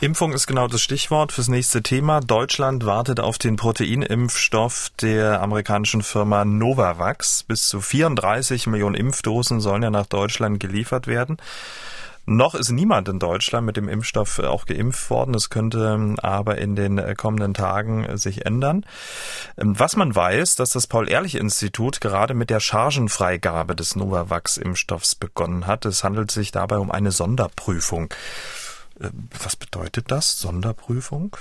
Impfung ist genau das Stichwort fürs nächste Thema. Deutschland wartet auf den Proteinimpfstoff der amerikanischen Firma Novavax. Bis zu 34 Millionen Impfdosen sollen ja nach Deutschland geliefert werden. Noch ist niemand in Deutschland mit dem Impfstoff auch geimpft worden. Das könnte ähm, aber in den äh, kommenden Tagen äh, sich ändern. Ähm, was man weiß, dass das Paul-Ehrlich-Institut gerade mit der Chargenfreigabe des Novavax-Impfstoffs begonnen hat. Es handelt sich dabei um eine Sonderprüfung. Äh, was bedeutet das, Sonderprüfung?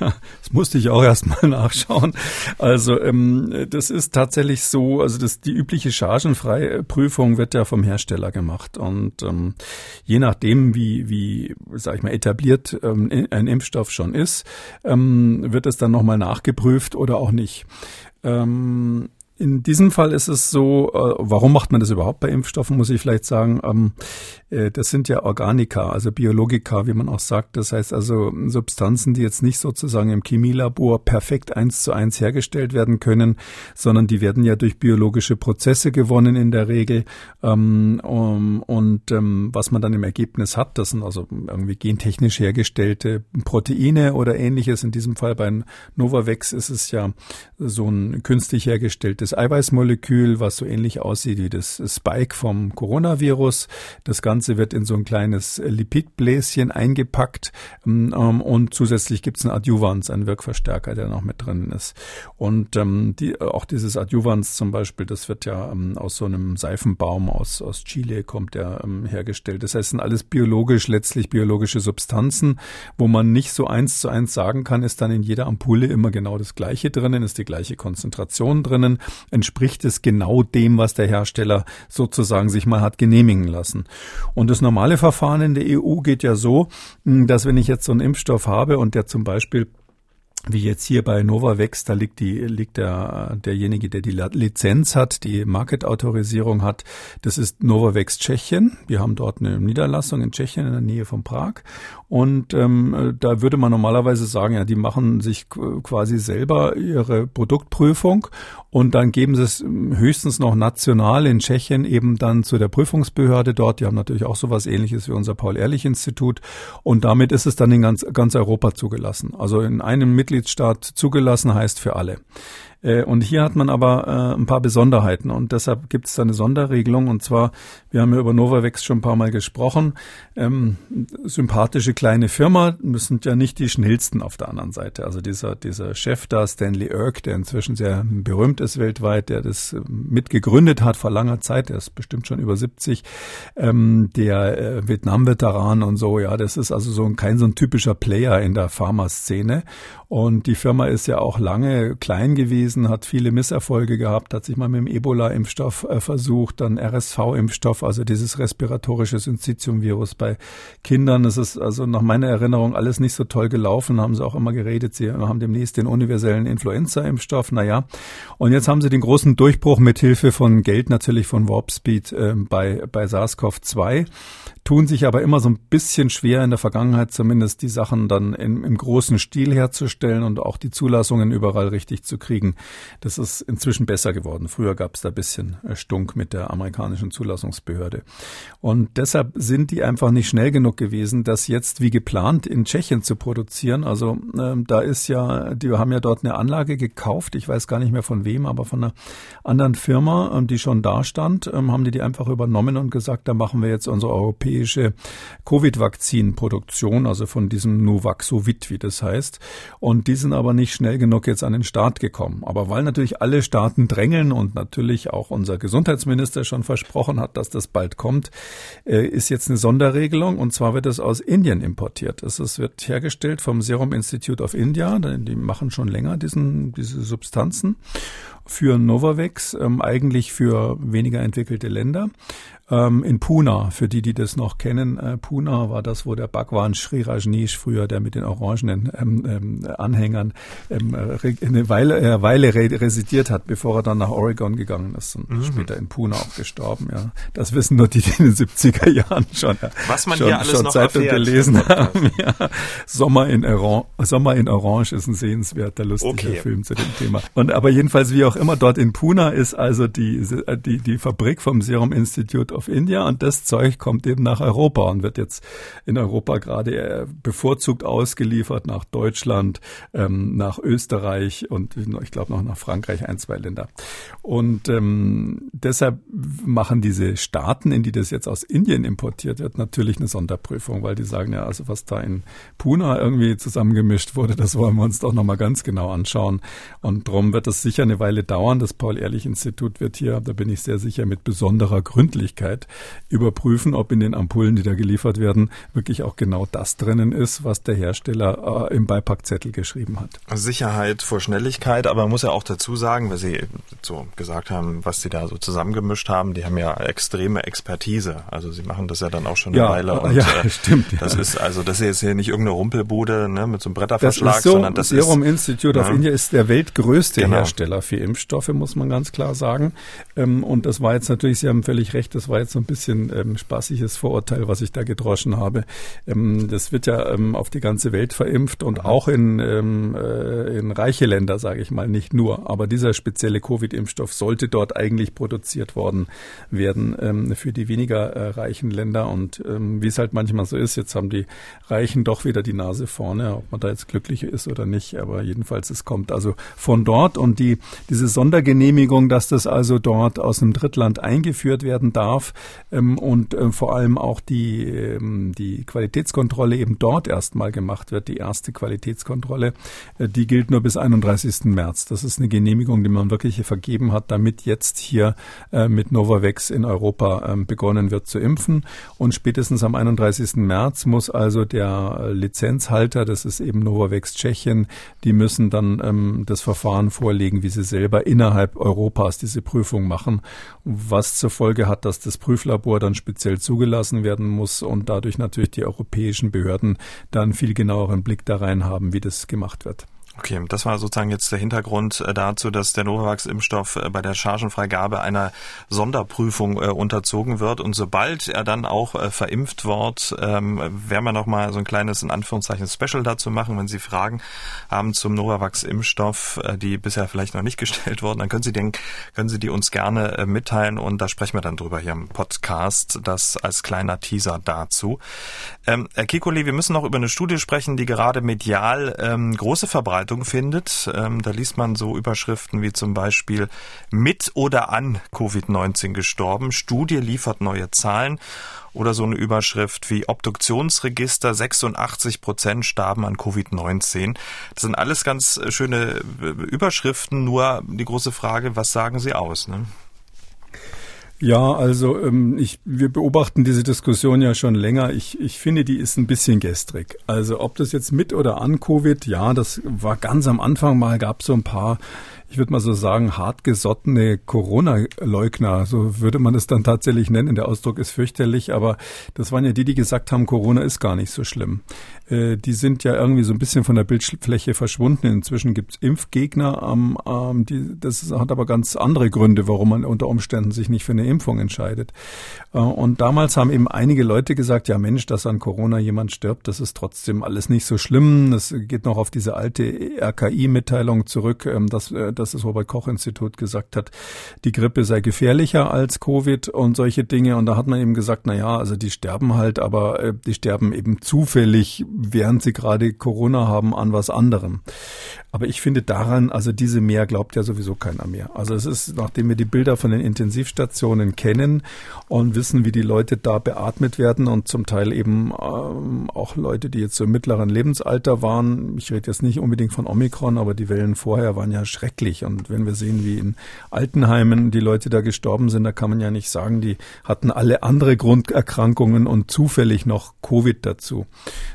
Ja, das musste ich auch erstmal nachschauen. Also ähm, das ist tatsächlich so, also das, die übliche Chargenfreiprüfung wird ja vom Hersteller gemacht. Und ähm, je nachdem, wie, wie sag ich mal, etabliert ähm, ein Impfstoff schon ist, ähm, wird es dann nochmal nachgeprüft oder auch nicht. Ähm, in diesem Fall ist es so, äh, warum macht man das überhaupt bei Impfstoffen, muss ich vielleicht sagen. Ähm, äh, das sind ja Organika, also Biologika, wie man auch sagt. Das heißt also Substanzen, die jetzt nicht sozusagen im Chemielabor perfekt eins zu eins hergestellt werden können, sondern die werden ja durch biologische Prozesse gewonnen in der Regel. Ähm, und ähm, was man dann im Ergebnis hat, das sind also irgendwie gentechnisch hergestellte Proteine oder ähnliches. In diesem Fall bei Novavax ist es ja so ein künstlich hergestelltes das Eiweißmolekül, was so ähnlich aussieht wie das Spike vom Coronavirus. Das Ganze wird in so ein kleines Lipidbläschen eingepackt ähm, und zusätzlich gibt es einen Adjuvans, einen Wirkverstärker, der noch mit drin ist. Und ähm, die, auch dieses Adjuvans zum Beispiel, das wird ja ähm, aus so einem Seifenbaum aus, aus Chile kommt der ähm, hergestellt. Das heißt, sind alles biologisch, letztlich biologische Substanzen, wo man nicht so eins zu eins sagen kann, ist dann in jeder Ampulle immer genau das Gleiche drinnen, ist die gleiche Konzentration drinnen entspricht es genau dem, was der Hersteller sozusagen sich mal hat genehmigen lassen. Und das normale Verfahren in der EU geht ja so, dass wenn ich jetzt so einen Impfstoff habe und der zum Beispiel wie jetzt hier bei Novavax, da liegt die, liegt der, derjenige, der die Lizenz hat, die Market-Autorisierung hat. Das ist Novavax Tschechien. Wir haben dort eine Niederlassung in Tschechien in der Nähe von Prag. Und ähm, da würde man normalerweise sagen, ja, die machen sich quasi selber ihre Produktprüfung und dann geben sie es höchstens noch national in Tschechien eben dann zu der Prüfungsbehörde dort. Die haben natürlich auch sowas ähnliches wie unser Paul-Ehrlich-Institut. Und damit ist es dann in ganz, ganz Europa zugelassen. Also in einem Mitgliedstaat zugelassen heißt für alle. Äh, und hier hat man aber äh, ein paar Besonderheiten und deshalb gibt es da eine Sonderregelung. Und zwar, wir haben ja über Novavax schon ein paar Mal gesprochen, ähm, sympathische kleine Firma, sind ja nicht die schnellsten auf der anderen Seite. Also dieser, dieser Chef da, Stanley Irk, der inzwischen sehr berühmt ist weltweit, der das äh, mitgegründet hat vor langer Zeit, der ist bestimmt schon über 70, ähm, der äh, Vietnam-Veteran und so, ja, das ist also so ein, kein so ein typischer Player in der Pharmaszene. Und die Firma ist ja auch lange klein gewesen, hat viele Misserfolge gehabt, hat sich mal mit dem Ebola-Impfstoff äh, versucht, dann RSV-Impfstoff, also dieses respiratorische Syncytium-Virus bei Kindern. Das ist also nach meiner Erinnerung alles nicht so toll gelaufen, haben sie auch immer geredet, sie haben demnächst den universellen Influenza-Impfstoff, naja. Und jetzt haben sie den großen Durchbruch mit Hilfe von Geld natürlich von Warp Speed äh, bei, bei SARS-CoV-2 tun sich aber immer so ein bisschen schwer in der Vergangenheit zumindest die Sachen dann in, im großen Stil herzustellen und auch die Zulassungen überall richtig zu kriegen. Das ist inzwischen besser geworden. Früher gab es da ein bisschen äh, Stunk mit der amerikanischen Zulassungsbehörde. Und deshalb sind die einfach nicht schnell genug gewesen, das jetzt wie geplant in Tschechien zu produzieren. Also ähm, da ist ja, die haben ja dort eine Anlage gekauft. Ich weiß gar nicht mehr von wem, aber von einer anderen Firma, ähm, die schon da stand, ähm, haben die die einfach übernommen und gesagt, da machen wir jetzt unsere europäische europäische Covid-Vakzinproduktion, also von diesem Nuvaxovid, wie das heißt. Und die sind aber nicht schnell genug jetzt an den Start gekommen. Aber weil natürlich alle Staaten drängeln und natürlich auch unser Gesundheitsminister schon versprochen hat, dass das bald kommt, äh, ist jetzt eine Sonderregelung und zwar wird es aus Indien importiert. Es wird hergestellt vom Serum Institute of India, die machen schon länger diesen, diese Substanzen für Novavax, ähm, eigentlich für weniger entwickelte Länder ähm, in Pune, für die, die das noch kennen. Äh, Pune war das, wo der Bhagwan Sri Rajneesh früher, der mit den orangenen ähm, ähm, Anhängern ähm, eine Weile, äh, Weile residiert hat, bevor er dann nach Oregon gegangen ist und mhm. später in Pune auch gestorben. Ja, Das wissen nur die, die in den 70er Jahren schon, Was man schon, hier alles schon noch Zeitung gelesen haben. Ja. Sommer, in Orange, Sommer in Orange ist ein sehenswerter, lustiger okay. Film zu dem Thema. Und aber jedenfalls, wie auch immer. Dort in Pune ist also die, die, die Fabrik vom Serum Institute of India und das Zeug kommt eben nach Europa und wird jetzt in Europa gerade äh, bevorzugt ausgeliefert nach Deutschland, ähm, nach Österreich und ich glaube noch nach Frankreich, ein, zwei Länder. Und ähm, deshalb machen diese Staaten, in die das jetzt aus Indien importiert wird, natürlich eine Sonderprüfung, weil die sagen ja, also was da in Pune irgendwie zusammengemischt wurde, das wollen wir uns doch nochmal ganz genau anschauen. Und darum wird das sicher eine Weile dauern. Das Paul-Ehrlich-Institut wird hier, da bin ich sehr sicher, mit besonderer Gründlichkeit überprüfen, ob in den Ampullen, die da geliefert werden, wirklich auch genau das drinnen ist, was der Hersteller äh, im Beipackzettel geschrieben hat. Sicherheit vor Schnelligkeit, aber man muss ja auch dazu sagen, weil Sie so gesagt haben, was Sie da so zusammengemischt haben, die haben ja extreme Expertise. Also Sie machen das ja dann auch schon eine ja, Weile. Und, ja, äh, stimmt. Das ja. ist also, das ist jetzt hier nicht irgendeine Rumpelbude ne, mit so einem Bretterverschlag, das ist so, sondern das Serum ist, Institute of India ist der weltgrößte genau. Hersteller für Impfstoffe, muss man ganz klar sagen. Ähm, und das war jetzt natürlich, Sie haben völlig recht, das war jetzt so ein bisschen ähm, spaßiges Vorurteil, was ich da gedroschen habe. Ähm, das wird ja auf die ganze Welt verimpft und auch in, äh, in reiche Länder, sage ich mal, nicht nur. Aber dieser spezielle Covid-Impfstoff sollte dort eigentlich produziert worden werden für die weniger äh, reichen Länder. Und wie es halt manchmal so ist, jetzt haben die Reichen doch wieder die Nase vorne, ob man da jetzt glücklich ist oder nicht. Aber jedenfalls, es kommt also von dort und die, diese Sondergenehmigung, dass das also dort aus einem Drittland eingeführt werden darf ähm, und äh, vor allem auch die, ähm, die Qualitätskontrolle eben dort erstmal gemacht wird, die erste Qualitätskontrolle, äh, die gilt nur bis 31. März. Das ist eine Genehmigung, die man wirklich vergeben hat, damit jetzt hier äh, mit Novavax in Europa ähm, begonnen wird zu impfen. Und spätestens am 31. März muss also der Lizenzhalter, das ist eben Novavax Tschechien, die müssen dann ähm, das Verfahren vorlegen, wie sie selber innerhalb Europas diese Prüfung machen, was zur Folge hat, dass das Prüflabor dann speziell zugelassen werden muss und dadurch natürlich die europäischen Behörden dann viel genaueren Blick da rein haben, wie das gemacht wird. Okay, das war sozusagen jetzt der Hintergrund äh, dazu, dass der Novavax-Impfstoff äh, bei der Chargenfreigabe einer Sonderprüfung äh, unterzogen wird. Und sobald er dann auch verimpft wird, ähm, werden wir nochmal so ein kleines, in Anführungszeichen, Special dazu machen. Wenn Sie Fragen haben zum Novavax-Impfstoff, die bisher vielleicht noch nicht gestellt wurden, dann können Sie, den, können Sie die uns gerne mitteilen und da sprechen wir dann drüber hier im Podcast. Das als kleiner Teaser dazu. Ähm, Herr Kikoli, wir müssen noch über eine Studie sprechen, die gerade medial ähm, große Verbreitung Zeitung findet. Ähm, da liest man so Überschriften wie zum Beispiel mit oder an Covid-19 gestorben. Studie liefert neue Zahlen. Oder so eine Überschrift wie Obduktionsregister, 86 Prozent starben an Covid-19. Das sind alles ganz schöne äh, Überschriften, nur die große Frage, was sagen sie aus? Ne? Ja, also ähm, ich, wir beobachten diese Diskussion ja schon länger. Ich, ich finde, die ist ein bisschen gestrig. Also ob das jetzt mit oder an Covid, ja, das war ganz am Anfang mal, gab so ein paar ich würde mal so sagen, hartgesottene Corona-Leugner, so würde man es dann tatsächlich nennen. Der Ausdruck ist fürchterlich, aber das waren ja die, die gesagt haben, Corona ist gar nicht so schlimm. Äh, die sind ja irgendwie so ein bisschen von der Bildfläche verschwunden. Inzwischen gibt es Impfgegner. Ähm, ähm, die, das hat aber ganz andere Gründe, warum man unter Umständen sich nicht für eine Impfung entscheidet. Äh, und damals haben eben einige Leute gesagt, ja Mensch, dass an Corona jemand stirbt, das ist trotzdem alles nicht so schlimm. Das geht noch auf diese alte RKI-Mitteilung zurück, ähm, dass äh, dass das Robert Koch Institut gesagt hat, die Grippe sei gefährlicher als Covid und solche Dinge. Und da hat man eben gesagt, na ja, also die sterben halt, aber äh, die sterben eben zufällig, während sie gerade Corona haben, an was anderem. Aber ich finde daran, also diese mehr glaubt ja sowieso keiner mehr. Also es ist, nachdem wir die Bilder von den Intensivstationen kennen und wissen, wie die Leute da beatmet werden und zum Teil eben ähm, auch Leute, die jetzt so im mittleren Lebensalter waren. Ich rede jetzt nicht unbedingt von Omikron, aber die Wellen vorher waren ja schrecklich. Und wenn wir sehen, wie in Altenheimen die Leute da gestorben sind, da kann man ja nicht sagen, die hatten alle andere Grunderkrankungen und zufällig noch Covid dazu.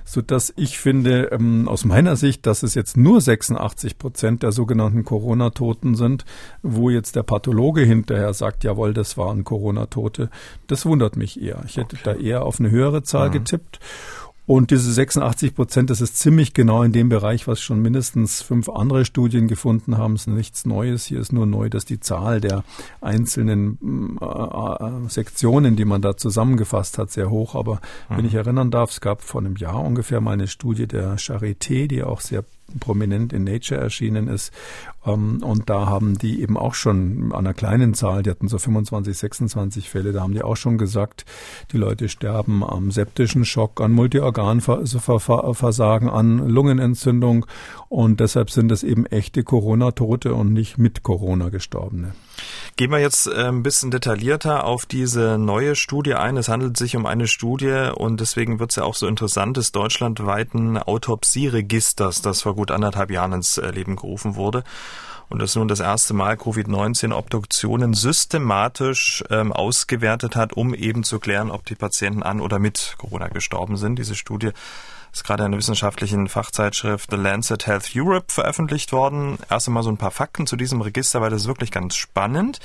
Sodass ich finde, ähm, aus meiner Sicht, dass es jetzt nur 86 85 Prozent der sogenannten Corona-Toten sind, wo jetzt der Pathologe hinterher sagt, jawohl, das waren Corona-Tote. Das wundert mich eher. Ich hätte okay. da eher auf eine höhere Zahl mhm. getippt. Und diese 86 Prozent, das ist ziemlich genau in dem Bereich, was schon mindestens fünf andere Studien gefunden haben. Es ist nichts Neues. Hier ist nur neu, dass die Zahl der einzelnen äh, Sektionen, die man da zusammengefasst hat, sehr hoch. Aber mhm. wenn ich erinnern darf, es gab vor einem Jahr ungefähr mal eine Studie der Charité, die auch sehr prominent in Nature erschienen ist. Ähm, und da haben die eben auch schon an einer kleinen Zahl, die hatten so 25, 26 Fälle, da haben die auch schon gesagt, die Leute sterben am septischen Schock, an Multiorganversagen, an Lungenentzündung und deshalb sind es eben echte Corona-Tote und nicht mit Corona gestorbene. Gehen wir jetzt äh, ein bisschen detaillierter auf diese neue Studie ein. Es handelt sich um eine Studie und deswegen wird es ja auch so interessant des deutschlandweiten Autopsieregisters, das vor gut anderthalb Jahren ins äh, Leben gerufen wurde und das nun das erste Mal Covid-19-Obduktionen systematisch ähm, ausgewertet hat, um eben zu klären, ob die Patienten an oder mit Corona gestorben sind. Diese Studie ist gerade in der wissenschaftlichen Fachzeitschrift The Lancet Health Europe veröffentlicht worden. Erst einmal so ein paar Fakten zu diesem Register, weil das ist wirklich ganz spannend.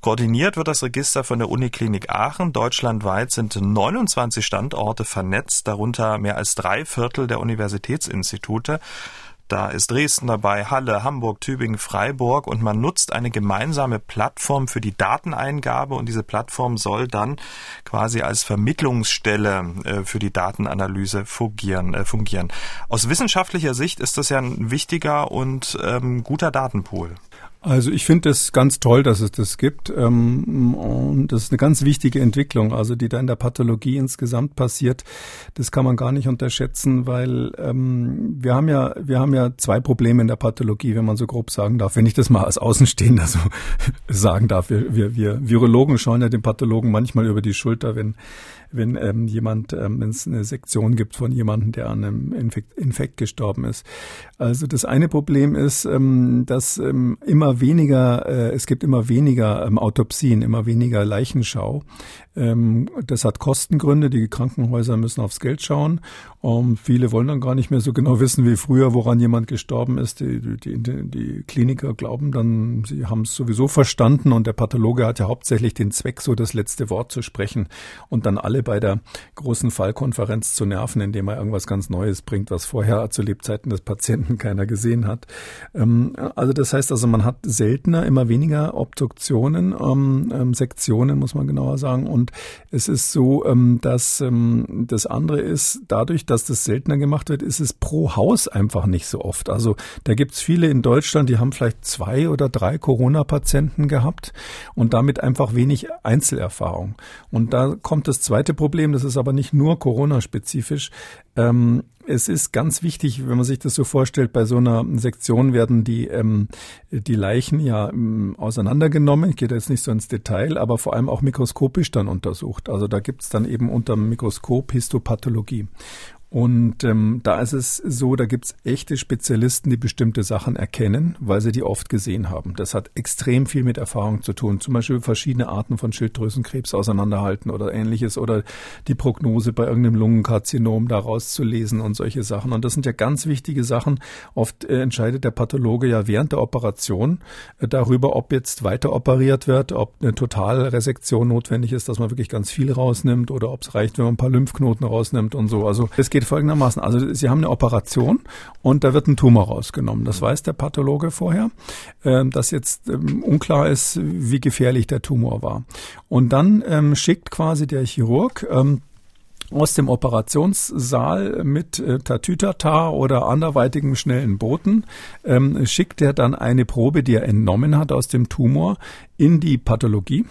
Koordiniert wird das Register von der Uniklinik Aachen. Deutschlandweit sind 29 Standorte vernetzt, darunter mehr als drei Viertel der Universitätsinstitute. Da ist Dresden dabei, Halle, Hamburg, Tübingen, Freiburg und man nutzt eine gemeinsame Plattform für die Dateneingabe und diese Plattform soll dann quasi als Vermittlungsstelle äh, für die Datenanalyse fungieren, äh, fungieren. Aus wissenschaftlicher Sicht ist das ja ein wichtiger und ähm, guter Datenpool. Also ich finde es ganz toll, dass es das gibt ähm, und das ist eine ganz wichtige Entwicklung, also die da in der Pathologie insgesamt passiert. Das kann man gar nicht unterschätzen, weil ähm, wir haben ja wir haben ja zwei Probleme in der Pathologie, wenn man so grob sagen darf, wenn ich das mal als Außenstehender so sagen darf. Wir, wir, wir Virologen schauen ja den Pathologen manchmal über die Schulter, wenn wenn ähm, jemand, ähm, wenn es eine Sektion gibt von jemandem, der an einem Infekt, Infekt gestorben ist. Also das eine Problem ist, ähm, dass ähm, immer weniger, äh, es gibt immer weniger ähm, Autopsien, immer weniger Leichenschau. Ähm, das hat Kostengründe. Die Krankenhäuser müssen aufs Geld schauen. Um, viele wollen dann gar nicht mehr so genau wissen wie früher, woran jemand gestorben ist. Die, die, die, die Kliniker glauben dann, sie haben es sowieso verstanden und der Pathologe hat ja hauptsächlich den Zweck, so das letzte Wort zu sprechen und dann alle bei der großen Fallkonferenz zu nerven, indem er irgendwas ganz Neues bringt, was vorher zu Lebzeiten des Patienten keiner gesehen hat. Ähm, also das heißt also, man hat seltener, immer weniger Obduktionen, ähm, ähm, Sektionen, muss man genauer sagen, und und es ist so, ähm, dass ähm, das andere ist, dadurch, dass das seltener gemacht wird, ist es pro Haus einfach nicht so oft. Also da gibt es viele in Deutschland, die haben vielleicht zwei oder drei Corona-Patienten gehabt und damit einfach wenig Einzelerfahrung. Und da kommt das zweite Problem, das ist aber nicht nur Corona-spezifisch. Ähm, es ist ganz wichtig, wenn man sich das so vorstellt, bei so einer Sektion werden die, ähm, die Leichen ja ähm, auseinandergenommen. Ich gehe da jetzt nicht so ins Detail, aber vor allem auch mikroskopisch dann untersucht. Also da gibt es dann eben unter dem Mikroskop Histopathologie. Und ähm, da ist es so, da gibt's echte Spezialisten, die bestimmte Sachen erkennen, weil sie die oft gesehen haben. Das hat extrem viel mit Erfahrung zu tun. Zum Beispiel verschiedene Arten von Schilddrüsenkrebs auseinanderhalten oder ähnliches oder die Prognose bei irgendeinem Lungenkarzinom daraus zu lesen und solche Sachen. Und das sind ja ganz wichtige Sachen. Oft äh, entscheidet der Pathologe ja während der Operation äh, darüber, ob jetzt weiter operiert wird, ob eine Totalresektion notwendig ist, dass man wirklich ganz viel rausnimmt oder ob es reicht, wenn man ein paar Lymphknoten rausnimmt und so. Also es geht geht folgendermaßen. Also Sie haben eine Operation und da wird ein Tumor rausgenommen. Das weiß der Pathologe vorher, äh, dass jetzt ähm, unklar ist, wie gefährlich der Tumor war. Und dann ähm, schickt quasi der Chirurg ähm, aus dem Operationssaal mit äh, Tatütata oder anderweitigem schnellen Booten ähm, schickt er dann eine Probe, die er entnommen hat aus dem Tumor, in die Pathologie.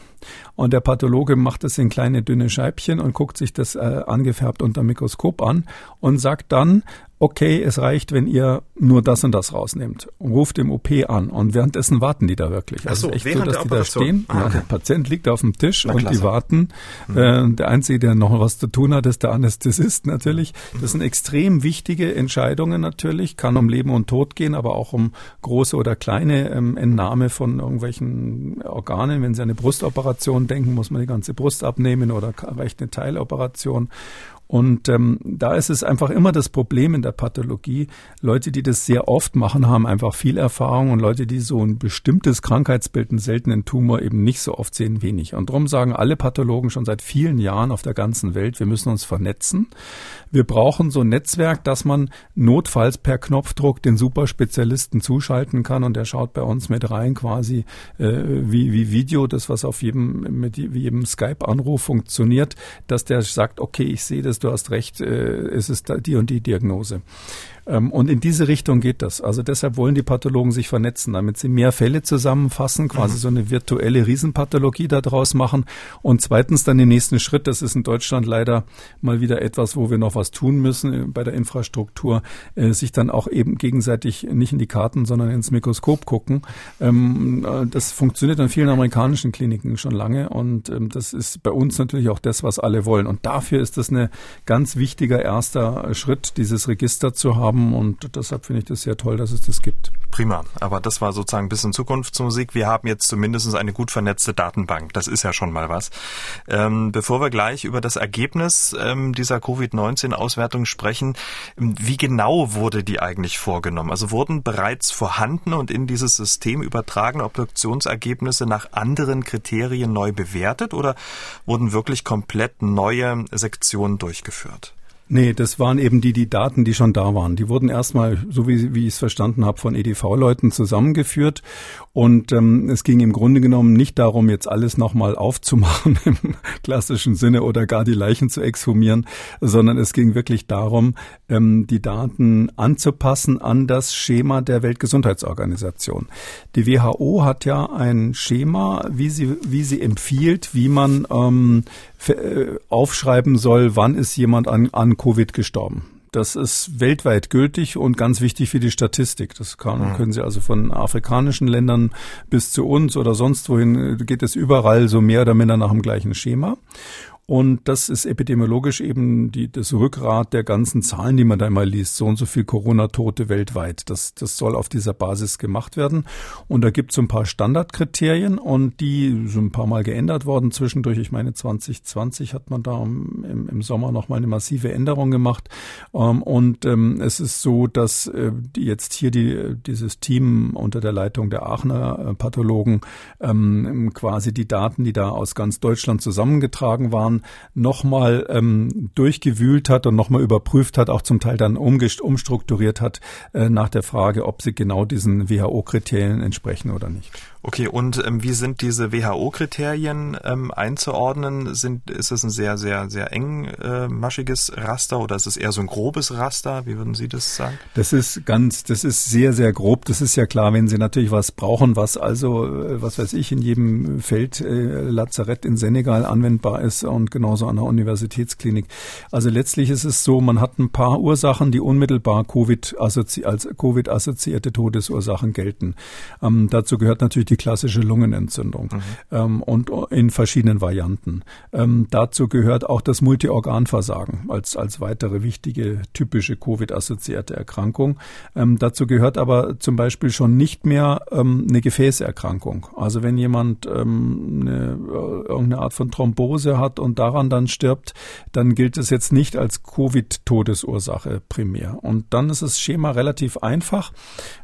Und der Pathologe macht es in kleine dünne Scheibchen und guckt sich das äh, angefärbt unter Mikroskop an und sagt dann, okay, es reicht, wenn ihr nur das und das rausnehmt. Ruft im OP an und währenddessen warten die da wirklich. Also Ach so, echt so, dass die da stehen. Ah, okay. ja, der Patient liegt auf dem Tisch Na, und klasse. die warten. Mhm. Äh, der Einzige, der noch was zu tun hat, ist der Anästhesist natürlich. Das sind extrem wichtige Entscheidungen natürlich. Kann um Leben und Tod gehen, aber auch um große oder kleine ähm, Entnahme von irgendwelchen Organen. Wenn Sie an eine Brustoperation denken, muss man die ganze Brust abnehmen oder reicht eine Teiloperation. Und ähm, da ist es einfach immer das Problem in der Pathologie. Leute, die das sehr oft machen, haben einfach viel Erfahrung und Leute, die so ein bestimmtes Krankheitsbild, einen seltenen Tumor eben nicht so oft sehen, wenig. Und darum sagen alle Pathologen schon seit vielen Jahren auf der ganzen Welt, wir müssen uns vernetzen. Wir brauchen so ein Netzwerk, dass man notfalls per Knopfdruck den Superspezialisten zuschalten kann und der schaut bei uns mit rein quasi äh, wie, wie Video, das was auf jedem, mit jedem Skype-Anruf funktioniert, dass der sagt, okay, ich sehe das ist, du hast recht, äh, es ist die und die Diagnose. Ähm, und in diese Richtung geht das. Also deshalb wollen die Pathologen sich vernetzen, damit sie mehr Fälle zusammenfassen, quasi mhm. so eine virtuelle Riesenpathologie daraus machen. Und zweitens dann den nächsten Schritt, das ist in Deutschland leider mal wieder etwas, wo wir noch was tun müssen äh, bei der Infrastruktur, äh, sich dann auch eben gegenseitig nicht in die Karten, sondern ins Mikroskop gucken. Ähm, äh, das funktioniert an vielen amerikanischen Kliniken schon lange und ähm, das ist bei uns natürlich auch das, was alle wollen. Und dafür ist das ein ganz wichtiger erster Schritt, dieses Register zu haben und deshalb finde ich das sehr toll, dass es das gibt. Prima, aber das war sozusagen ein bisschen Zukunftsmusik. Wir haben jetzt zumindest eine gut vernetzte Datenbank. Das ist ja schon mal was. Ähm, bevor wir gleich über das Ergebnis ähm, dieser Covid-19-Auswertung sprechen, wie genau wurde die eigentlich vorgenommen? Also wurden bereits vorhandene und in dieses System übertragene Obduktionsergebnisse nach anderen Kriterien neu bewertet oder wurden wirklich komplett neue Sektionen durchgeführt? Nee, das waren eben die, die Daten, die schon da waren. Die wurden erstmal, so wie, wie ich es verstanden habe, von EDV-Leuten zusammengeführt. Und ähm, es ging im Grunde genommen nicht darum, jetzt alles nochmal aufzumachen im klassischen Sinne oder gar die Leichen zu exhumieren, sondern es ging wirklich darum, ähm, die Daten anzupassen an das Schema der Weltgesundheitsorganisation. Die WHO hat ja ein Schema, wie sie, wie sie empfiehlt, wie man ähm, äh, aufschreiben soll, wann ist jemand an, an Covid gestorben. Das ist weltweit gültig und ganz wichtig für die Statistik. Das kann, mhm. können Sie also von afrikanischen Ländern bis zu uns oder sonst wohin geht es überall so mehr oder minder nach dem gleichen Schema. Und das ist epidemiologisch eben die, das Rückgrat der ganzen Zahlen, die man da immer liest. So und so viel Corona-Tote weltweit. Das, das soll auf dieser Basis gemacht werden. Und da gibt es so ein paar Standardkriterien und die sind ein paar Mal geändert worden zwischendurch. Ich meine, 2020 hat man da im, im Sommer noch mal eine massive Änderung gemacht. Ähm, und ähm, es ist so, dass äh, jetzt hier die, dieses Team unter der Leitung der Aachener äh, Pathologen ähm, quasi die Daten, die da aus ganz Deutschland zusammengetragen waren, nochmal ähm, durchgewühlt hat und nochmal überprüft hat, auch zum Teil dann umstrukturiert hat äh, nach der Frage, ob sie genau diesen WHO-Kriterien entsprechen oder nicht. Okay, und ähm, wie sind diese WHO-Kriterien ähm, einzuordnen? Sind, ist es ein sehr, sehr, sehr engmaschiges äh, Raster oder ist es eher so ein grobes Raster? Wie würden Sie das sagen? Das ist ganz, das ist sehr, sehr grob. Das ist ja klar, wenn Sie natürlich was brauchen, was also, äh, was weiß ich, in jedem Feld äh, Lazarett in Senegal anwendbar ist und genauso an der Universitätsklinik. Also letztlich ist es so, man hat ein paar Ursachen, die unmittelbar Covid als Covid-assoziierte Todesursachen gelten. Ähm, dazu gehört natürlich die klassische Lungenentzündung mhm. ähm, und in verschiedenen Varianten. Ähm, dazu gehört auch das Multiorganversagen als, als weitere wichtige typische Covid-assoziierte Erkrankung. Ähm, dazu gehört aber zum Beispiel schon nicht mehr ähm, eine Gefäßerkrankung. Also wenn jemand ähm, eine, äh, irgendeine Art von Thrombose hat und daran dann stirbt, dann gilt es jetzt nicht als Covid-Todesursache primär. Und dann ist das Schema relativ einfach.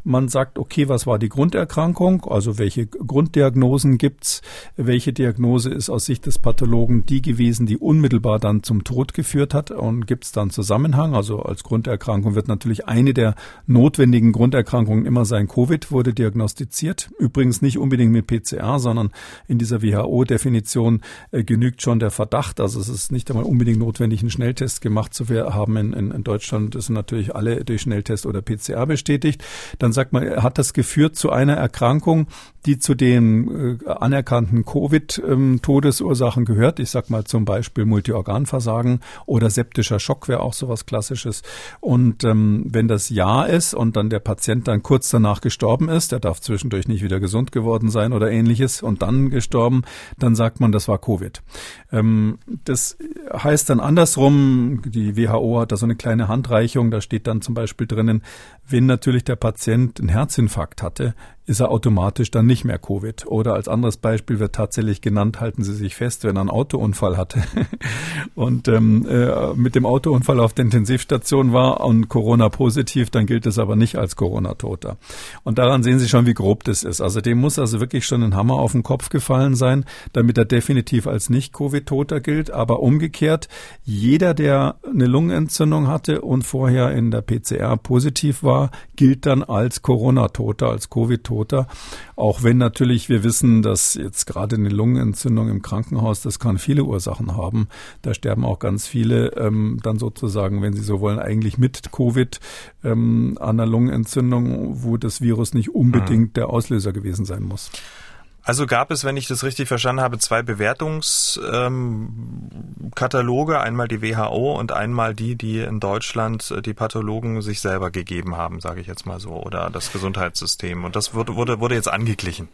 Man sagt, okay, was war die Grunderkrankung? Also welche welche Grunddiagnosen gibt's, welche Diagnose ist aus Sicht des Pathologen die gewesen, die unmittelbar dann zum Tod geführt hat und gibt's dann Zusammenhang? Also als Grunderkrankung wird natürlich eine der notwendigen Grunderkrankungen immer sein Covid, wurde diagnostiziert. Übrigens nicht unbedingt mit PCR, sondern in dieser WHO-Definition äh, genügt schon der Verdacht. Also es ist nicht einmal unbedingt notwendig, einen Schnelltest gemacht zu haben. In, in, in Deutschland sind natürlich alle durch Schnelltest oder PCR bestätigt. Dann sagt man, hat das geführt zu einer Erkrankung, die zu den äh, anerkannten Covid-Todesursachen gehört. Ich sag mal zum Beispiel Multiorganversagen oder septischer Schock wäre auch sowas Klassisches. Und ähm, wenn das Ja ist und dann der Patient dann kurz danach gestorben ist, der darf zwischendurch nicht wieder gesund geworden sein oder ähnliches und dann gestorben, dann sagt man, das war Covid. Ähm, das heißt dann andersrum, die WHO hat da so eine kleine Handreichung, da steht dann zum Beispiel drinnen, wenn natürlich der Patient einen Herzinfarkt hatte, ist er automatisch dann nicht mehr Covid. Oder als anderes Beispiel wird tatsächlich genannt, halten Sie sich fest, wenn er einen Autounfall hatte und ähm, äh, mit dem Autounfall auf der Intensivstation war und Corona positiv, dann gilt es aber nicht als Corona-Toter. Und daran sehen Sie schon, wie grob das ist. Also dem muss also wirklich schon ein Hammer auf den Kopf gefallen sein, damit er definitiv als Nicht-Covid-Toter gilt. Aber umgekehrt, jeder, der eine Lungenentzündung hatte und vorher in der PCR positiv war, gilt dann als Corona-Toter, als Covid-Toter Toter. Auch wenn natürlich wir wissen, dass jetzt gerade eine Lungenentzündung im Krankenhaus, das kann viele Ursachen haben. Da sterben auch ganz viele ähm, dann sozusagen, wenn Sie so wollen, eigentlich mit Covid ähm, an einer Lungenentzündung, wo das Virus nicht unbedingt mhm. der Auslöser gewesen sein muss. Also gab es, wenn ich das richtig verstanden habe, zwei Bewertungskataloge, einmal die WHO und einmal die, die in Deutschland die Pathologen sich selber gegeben haben, sage ich jetzt mal so, oder das Gesundheitssystem. Und das wurde, wurde, wurde jetzt angeglichen.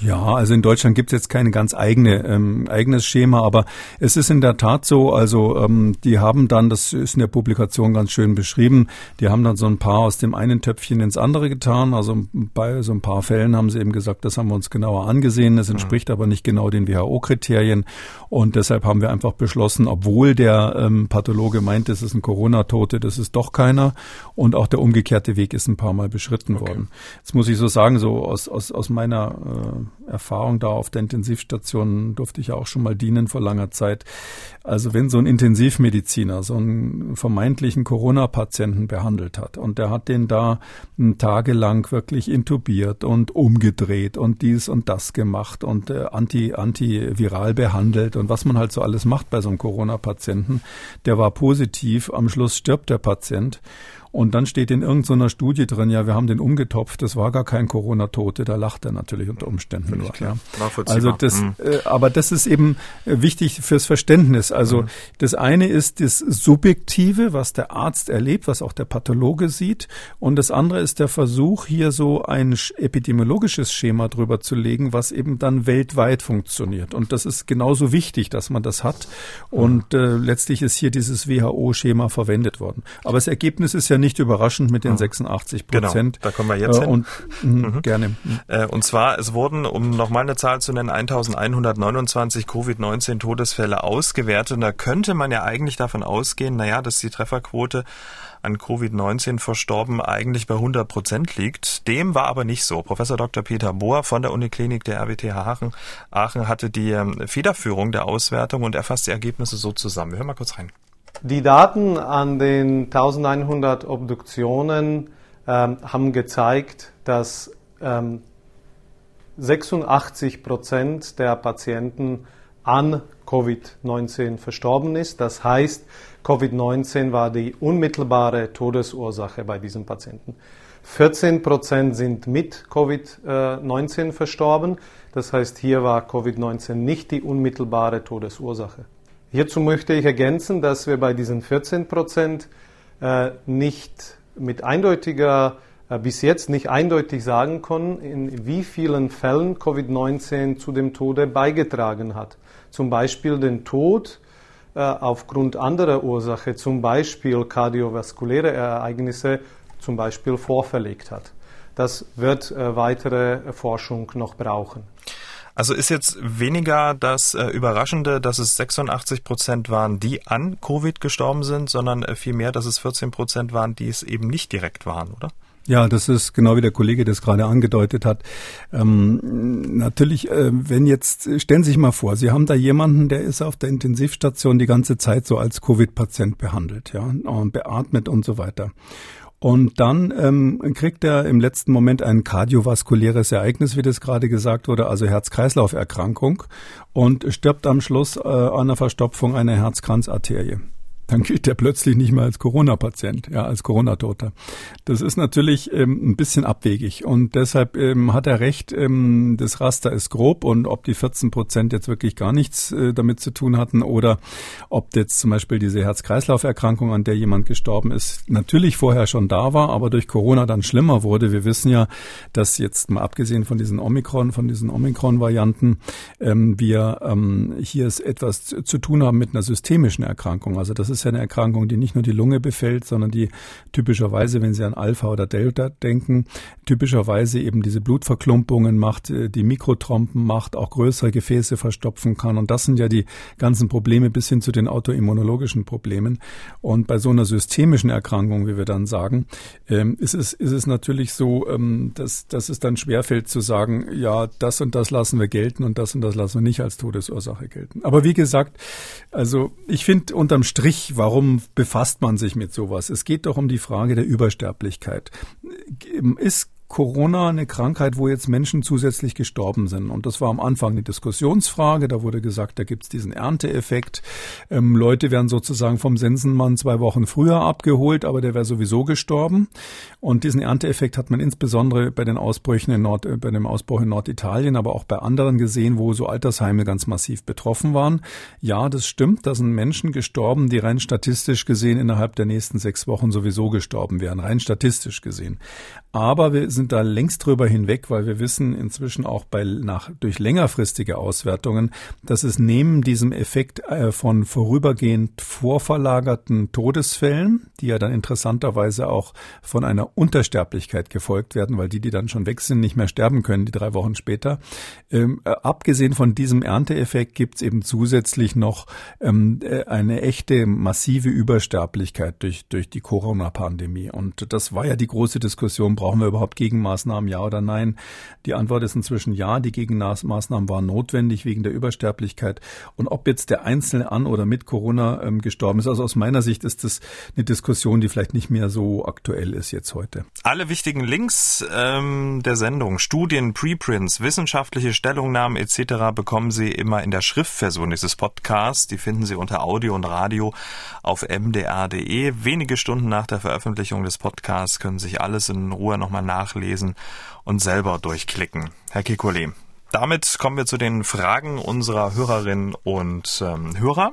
Ja, also in Deutschland gibt es jetzt keine ganz eigene ähm, eigenes Schema, aber es ist in der Tat so, also ähm, die haben dann, das ist in der Publikation ganz schön beschrieben, die haben dann so ein paar aus dem einen Töpfchen ins andere getan. Also bei so ein paar Fällen haben sie eben gesagt, das haben wir uns genauer angesehen, das entspricht mhm. aber nicht genau den WHO-Kriterien und deshalb haben wir einfach beschlossen, obwohl der ähm, Pathologe meint, es ist ein Corona-Tote, das ist doch keiner und auch der umgekehrte Weg ist ein paar Mal beschritten okay. worden. Jetzt muss ich so sagen, so aus, aus, aus meiner äh, Erfahrung da auf der Intensivstation durfte ich auch schon mal dienen vor langer Zeit. Also wenn so ein Intensivmediziner so einen vermeintlichen Corona-Patienten behandelt hat und der hat den da tagelang wirklich intubiert und umgedreht und dies und das gemacht und äh, anti, antiviral behandelt und was man halt so alles macht bei so einem Corona-Patienten, der war positiv, am Schluss stirbt der Patient und dann steht in irgendeiner Studie drin, ja, wir haben den umgetopft, das war gar kein Corona-Tote, da lacht er natürlich unter Umständen nur. Ja. Also das, mhm. äh, aber das ist eben äh, wichtig fürs Verständnis. Also mhm. das eine ist das Subjektive, was der Arzt erlebt, was auch der Pathologe sieht. Und das andere ist der Versuch, hier so ein epidemiologisches Schema drüber zu legen, was eben dann weltweit funktioniert. Und das ist genauso wichtig, dass man das hat. Und äh, letztlich ist hier dieses WHO-Schema verwendet worden. Aber das Ergebnis ist ja nicht überraschend mit den 86 genau, Prozent. Genau, da kommen wir jetzt äh, hin. Und, mh, mhm. Gerne. Äh, und zwar, es wurden, um nochmal eine Zahl zu nennen, 1129 Covid-19-Todesfälle ausgewertet. Und da könnte man ja eigentlich davon ausgehen, naja, dass die Trefferquote an Covid-19 verstorben eigentlich bei 100 Prozent liegt. Dem war aber nicht so. Professor Dr. Peter Bohr von der Uniklinik der RWTH Aachen, Aachen hatte die ähm, Federführung der Auswertung und er fasst die Ergebnisse so zusammen. Wir hören mal kurz rein. Die Daten an den 1100 Obduktionen ähm, haben gezeigt, dass ähm, 86 Prozent der Patienten an Covid-19 verstorben ist. Das heißt, Covid-19 war die unmittelbare Todesursache bei diesen Patienten. 14 Prozent sind mit Covid-19 verstorben. Das heißt, hier war Covid-19 nicht die unmittelbare Todesursache. Hierzu möchte ich ergänzen, dass wir bei diesen 14 Prozent äh, nicht mit eindeutiger, äh, bis jetzt nicht eindeutig sagen können, in wie vielen Fällen Covid-19 zu dem Tode beigetragen hat. Zum Beispiel den Tod äh, aufgrund anderer Ursache, zum Beispiel kardiovaskuläre Ereignisse, zum Beispiel vorverlegt hat. Das wird weitere Forschung noch brauchen. Also ist jetzt weniger das äh, Überraschende, dass es 86 Prozent waren, die an Covid gestorben sind, sondern äh, vielmehr, dass es 14 Prozent waren, die es eben nicht direkt waren, oder? Ja, das ist genau wie der Kollege das gerade angedeutet hat. Ähm, natürlich, äh, wenn jetzt, stellen Sie sich mal vor, Sie haben da jemanden, der ist auf der Intensivstation die ganze Zeit so als Covid-Patient behandelt, ja, und beatmet und so weiter. Und dann ähm, kriegt er im letzten Moment ein kardiovaskuläres Ereignis, wie das gerade gesagt wurde, also Herz-Kreislauf-Erkrankung und stirbt am Schluss äh, an einer Verstopfung einer Herzkranzarterie dann gilt er plötzlich nicht mehr als Corona-Patient, ja, als Corona-Toter. Das ist natürlich ähm, ein bisschen abwegig und deshalb ähm, hat er recht, ähm, das Raster ist grob und ob die 14 Prozent jetzt wirklich gar nichts äh, damit zu tun hatten oder ob jetzt zum Beispiel diese Herz-Kreislauf-Erkrankung, an der jemand gestorben ist, natürlich vorher schon da war, aber durch Corona dann schlimmer wurde. Wir wissen ja, dass jetzt mal abgesehen von diesen Omikron, von diesen Omikron-Varianten, ähm, wir ähm, hier etwas zu tun haben mit einer systemischen Erkrankung. Also das ist ja eine Erkrankung, die nicht nur die Lunge befällt, sondern die typischerweise, wenn Sie an Alpha oder Delta denken, typischerweise eben diese Blutverklumpungen macht, äh, die Mikrotrompen macht, auch größere Gefäße verstopfen kann. Und das sind ja die ganzen Probleme bis hin zu den autoimmunologischen Problemen. Und bei so einer systemischen Erkrankung, wie wir dann sagen, ähm, ist es, ist es natürlich so, ähm, dass, dass es dann schwerfällt zu sagen, ja, das und das lassen wir gelten und das und das lassen wir nicht als Todesursache gelten. Aber wie gesagt, also ich finde unterm Strich warum befasst man sich mit sowas? Es geht doch um die Frage der Übersterblichkeit. Ist Corona eine Krankheit, wo jetzt Menschen zusätzlich gestorben sind? Und das war am Anfang eine Diskussionsfrage. Da wurde gesagt, da gibt's diesen Ernteeffekt. Ähm, Leute werden sozusagen vom Sensenmann zwei Wochen früher abgeholt, aber der wäre sowieso gestorben. Und diesen Ernteeffekt hat man insbesondere bei den Ausbrüchen in Nord, äh, bei dem Ausbruch in Norditalien, aber auch bei anderen gesehen, wo so Altersheime ganz massiv betroffen waren. Ja, das stimmt. Da sind Menschen gestorben, die rein statistisch gesehen innerhalb der nächsten sechs Wochen sowieso gestorben wären, rein statistisch gesehen. Aber wir sind da längst drüber hinweg, weil wir wissen inzwischen auch bei nach durch längerfristige Auswertungen, dass es neben diesem Effekt äh, von vorübergehend vorverlagerten Todesfällen, die ja dann interessanterweise auch von einer Untersterblichkeit gefolgt werden, weil die, die dann schon weg sind, nicht mehr sterben können, die drei Wochen später. Ähm, äh, abgesehen von diesem Ernteeffekt gibt es eben zusätzlich noch ähm, äh, eine echte massive Übersterblichkeit durch durch die Corona-Pandemie. Und das war ja die große Diskussion Brauchen wir überhaupt Gegenmaßnahmen, ja oder nein? Die Antwort ist inzwischen ja. Die Gegenmaßnahmen waren notwendig wegen der Übersterblichkeit. Und ob jetzt der Einzelne an oder mit Corona ähm, gestorben ist, also aus meiner Sicht ist das eine Diskussion, die vielleicht nicht mehr so aktuell ist jetzt heute. Alle wichtigen Links ähm, der Sendung, Studien, Preprints, wissenschaftliche Stellungnahmen etc. bekommen Sie immer in der Schriftversion dieses Podcasts. Die finden Sie unter Audio und Radio auf mdr.de. Wenige Stunden nach der Veröffentlichung des Podcasts können sich alles in Ruhe nochmal nachlesen und selber durchklicken. Herr Kekulé, damit kommen wir zu den Fragen unserer Hörerinnen und ähm, Hörer.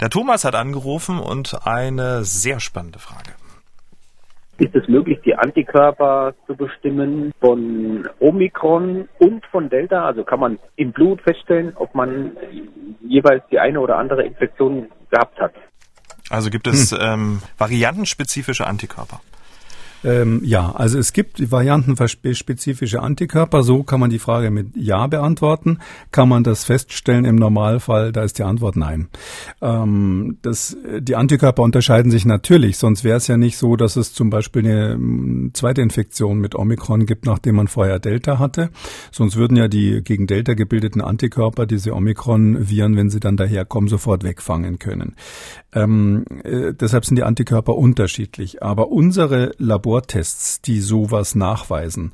Der Thomas hat angerufen und eine sehr spannende Frage. Ist es möglich, die Antikörper zu bestimmen von Omikron und von Delta? Also kann man im Blut feststellen, ob man jeweils die eine oder andere Infektion gehabt hat? Also gibt es hm. ähm, variantenspezifische Antikörper? Ähm, ja, also es gibt variantenspezifische Antikörper. So kann man die Frage mit Ja beantworten. Kann man das feststellen im Normalfall? Da ist die Antwort Nein. Ähm, das, die Antikörper unterscheiden sich natürlich. Sonst wäre es ja nicht so, dass es zum Beispiel eine zweite Infektion mit Omikron gibt, nachdem man vorher Delta hatte. Sonst würden ja die gegen Delta gebildeten Antikörper diese Omikron-Viren, wenn sie dann daherkommen, sofort wegfangen können. Ähm, äh, deshalb sind die Antikörper unterschiedlich. Aber unsere Labortests, die sowas nachweisen,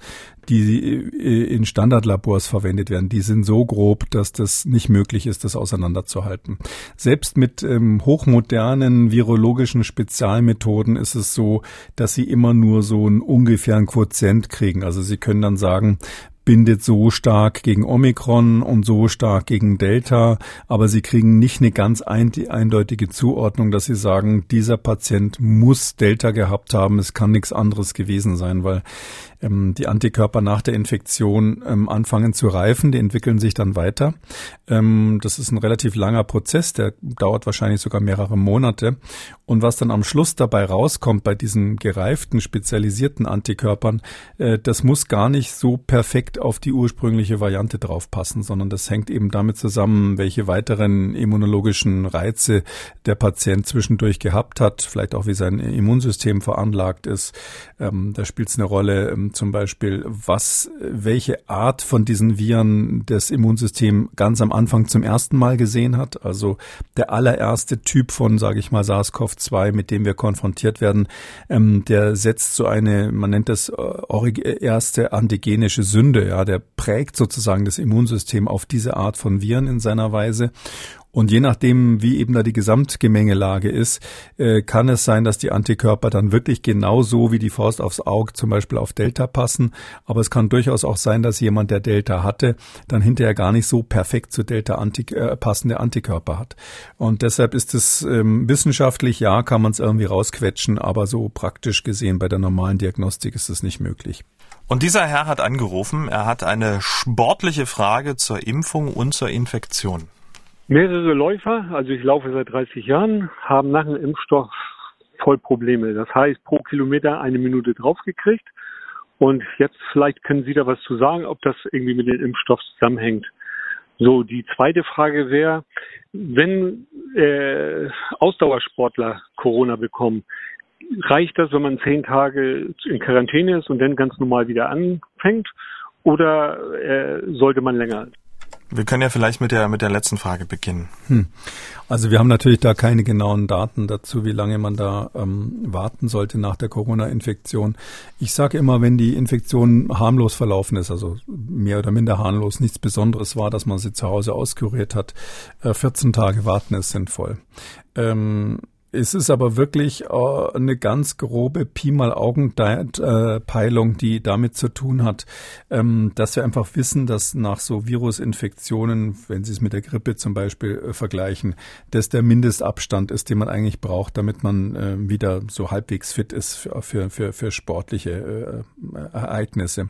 die äh, in Standardlabors verwendet werden, die sind so grob, dass das nicht möglich ist, das auseinanderzuhalten. Selbst mit ähm, hochmodernen virologischen Spezialmethoden ist es so, dass sie immer nur so einen ungefähren Quotient kriegen. Also sie können dann sagen, bindet so stark gegen Omikron und so stark gegen Delta, aber sie kriegen nicht eine ganz eindeutige Zuordnung, dass sie sagen, dieser Patient muss Delta gehabt haben, es kann nichts anderes gewesen sein, weil ähm, die Antikörper nach der Infektion ähm, anfangen zu reifen, die entwickeln sich dann weiter. Ähm, das ist ein relativ langer Prozess, der dauert wahrscheinlich sogar mehrere Monate. Und was dann am Schluss dabei rauskommt bei diesen gereiften, spezialisierten Antikörpern, äh, das muss gar nicht so perfekt auf die ursprüngliche Variante draufpassen, sondern das hängt eben damit zusammen, welche weiteren immunologischen Reize der Patient zwischendurch gehabt hat, vielleicht auch wie sein Immunsystem veranlagt ist. Ähm, da spielt es eine Rolle, zum Beispiel, was, welche Art von diesen Viren das Immunsystem ganz am Anfang zum ersten Mal gesehen hat. Also der allererste Typ von, sage ich mal, SARS-CoV-2, mit dem wir konfrontiert werden, ähm, der setzt so eine, man nennt das äh, erste antigenische Sünde. Ja, der prägt sozusagen das Immunsystem auf diese Art von Viren in seiner Weise. Und je nachdem, wie eben da die Gesamtgemengelage ist, äh, kann es sein, dass die Antikörper dann wirklich genauso wie die Faust aufs Auge zum Beispiel auf Delta passen. Aber es kann durchaus auch sein, dass jemand, der Delta hatte, dann hinterher gar nicht so perfekt zu Delta -Antik äh, passende Antikörper hat. Und deshalb ist es ähm, wissenschaftlich, ja, kann man es irgendwie rausquetschen, aber so praktisch gesehen bei der normalen Diagnostik ist es nicht möglich. Und dieser Herr hat angerufen, er hat eine sportliche Frage zur Impfung und zur Infektion. Mehrere Läufer, also ich laufe seit 30 Jahren, haben nach dem Impfstoff voll Probleme. Das heißt, pro Kilometer eine Minute draufgekriegt. Und jetzt vielleicht können Sie da was zu sagen, ob das irgendwie mit dem Impfstoff zusammenhängt. So, die zweite Frage wäre, wenn äh, Ausdauersportler Corona bekommen, reicht das, wenn man zehn Tage in Quarantäne ist und dann ganz normal wieder anfängt? Oder äh, sollte man länger? Wir können ja vielleicht mit der, mit der letzten Frage beginnen. Hm. Also wir haben natürlich da keine genauen Daten dazu, wie lange man da ähm, warten sollte nach der Corona-Infektion. Ich sage immer, wenn die Infektion harmlos verlaufen ist, also mehr oder minder harmlos, nichts Besonderes war, dass man sie zu Hause auskuriert hat, äh, 14 Tage warten ist sinnvoll. Ähm, es ist aber wirklich äh, eine ganz grobe Pi mal Augenpeilung, die damit zu tun hat, ähm, dass wir einfach wissen, dass nach so Virusinfektionen, wenn Sie es mit der Grippe zum Beispiel äh, vergleichen, dass der Mindestabstand ist, den man eigentlich braucht, damit man äh, wieder so halbwegs fit ist für, für, für, für sportliche Ereignisse.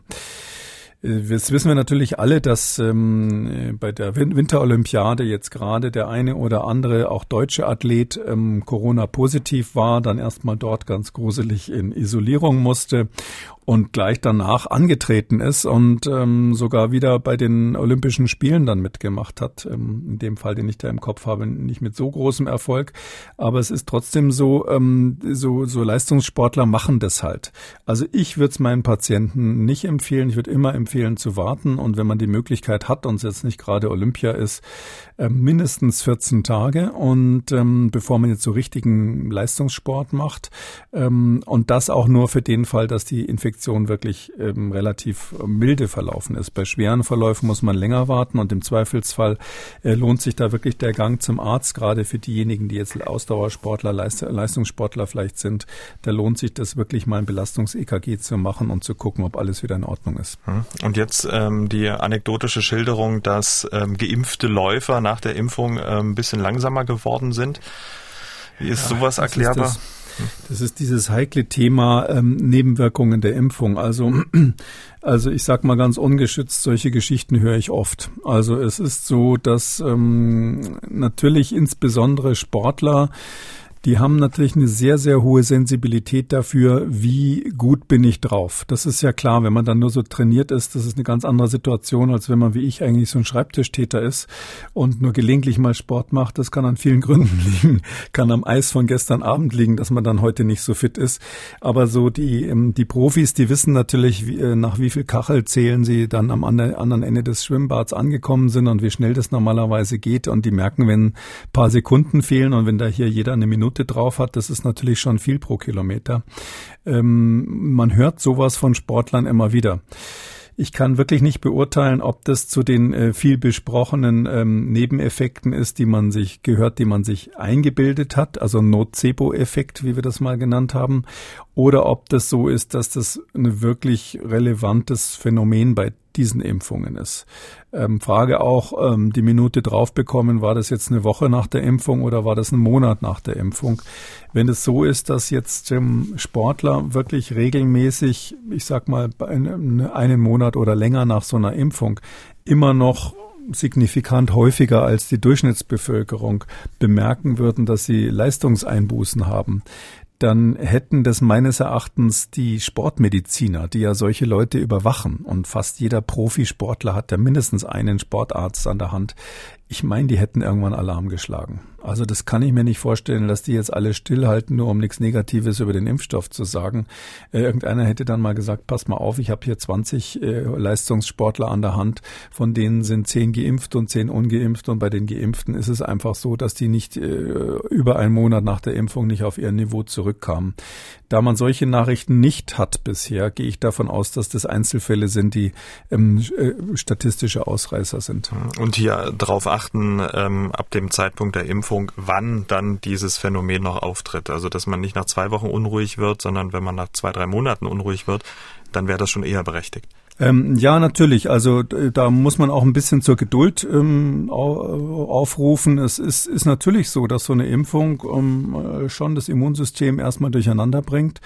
Das wissen wir natürlich alle, dass ähm, bei der Winterolympiade jetzt gerade der eine oder andere, auch deutsche Athlet, ähm, Corona-positiv war, dann erstmal dort ganz gruselig in Isolierung musste und gleich danach angetreten ist und ähm, sogar wieder bei den Olympischen Spielen dann mitgemacht hat. Ähm, in dem Fall, den ich da im Kopf habe, nicht mit so großem Erfolg. Aber es ist trotzdem so, ähm, so, so Leistungssportler machen das halt. Also ich würde es meinen Patienten nicht empfehlen. Ich würde immer empfehlen zu warten und wenn man die Möglichkeit hat und es jetzt nicht gerade Olympia ist, äh, mindestens 14 Tage und ähm, bevor man jetzt so richtigen Leistungssport macht ähm, und das auch nur für den Fall, dass die Infektion wirklich ähm, relativ milde verlaufen ist. Bei schweren Verläufen muss man länger warten und im Zweifelsfall äh, lohnt sich da wirklich der Gang zum Arzt, gerade für diejenigen, die jetzt Ausdauersportler, Leist Leistungssportler vielleicht sind. Da lohnt sich das wirklich mal ein Belastungs-EKG zu machen und zu gucken, ob alles wieder in Ordnung ist. Und jetzt ähm, die anekdotische Schilderung, dass ähm, geimpfte Läufer nach der Impfung ähm, ein bisschen langsamer geworden sind. Wie ist ja, sowas erklärbar? Ist das ist dieses heikle Thema ähm, Nebenwirkungen der Impfung. Also, also ich sag mal ganz ungeschützt, solche Geschichten höre ich oft. Also es ist so, dass ähm, natürlich insbesondere Sportler die haben natürlich eine sehr, sehr hohe Sensibilität dafür, wie gut bin ich drauf. Das ist ja klar, wenn man dann nur so trainiert ist, das ist eine ganz andere Situation, als wenn man wie ich eigentlich so ein Schreibtischtäter ist und nur gelegentlich mal Sport macht. Das kann an vielen Gründen liegen, kann am Eis von gestern Abend liegen, dass man dann heute nicht so fit ist. Aber so die, ähm, die Profis, die wissen natürlich, äh, nach wie viel Kachel zählen sie dann am anderen Ende des Schwimmbads angekommen sind und wie schnell das normalerweise geht. Und die merken, wenn ein paar Sekunden fehlen und wenn da hier jeder eine Minute Minute drauf hat, das ist natürlich schon viel pro Kilometer. Ähm, man hört sowas von Sportlern immer wieder. Ich kann wirklich nicht beurteilen, ob das zu den äh, viel besprochenen ähm, Nebeneffekten ist, die man sich gehört, die man sich eingebildet hat, also Nocebo-Effekt, wie wir das mal genannt haben, oder ob das so ist, dass das ein wirklich relevantes Phänomen bei diesen Impfungen ist. Ähm, Frage auch, ähm, die Minute drauf bekommen, war das jetzt eine Woche nach der Impfung oder war das ein Monat nach der Impfung? Wenn es so ist, dass jetzt ähm, Sportler wirklich regelmäßig, ich sag mal, einen Monat oder länger nach so einer Impfung immer noch signifikant häufiger als die Durchschnittsbevölkerung bemerken würden, dass sie Leistungseinbußen haben, dann hätten das meines Erachtens die Sportmediziner, die ja solche Leute überwachen. Und fast jeder Profisportler hat ja mindestens einen Sportarzt an der Hand. Ich meine, die hätten irgendwann Alarm geschlagen. Also das kann ich mir nicht vorstellen, dass die jetzt alle stillhalten, nur um nichts Negatives über den Impfstoff zu sagen. Äh, irgendeiner hätte dann mal gesagt, pass mal auf, ich habe hier 20 äh, Leistungssportler an der Hand, von denen sind 10 geimpft und 10 ungeimpft und bei den Geimpften ist es einfach so, dass die nicht äh, über einen Monat nach der Impfung nicht auf ihr Niveau zurückkamen. Da man solche Nachrichten nicht hat bisher, gehe ich davon aus, dass das Einzelfälle sind, die ähm, äh, statistische Ausreißer sind. Und hier darauf achten, ähm, ab dem Zeitpunkt der Impfung, wann dann dieses Phänomen noch auftritt. Also dass man nicht nach zwei Wochen unruhig wird, sondern wenn man nach zwei, drei Monaten unruhig wird, dann wäre das schon eher berechtigt. Ähm, ja, natürlich. Also da muss man auch ein bisschen zur Geduld ähm, aufrufen. Es ist, ist natürlich so, dass so eine Impfung ähm, schon das Immunsystem erstmal durcheinander bringt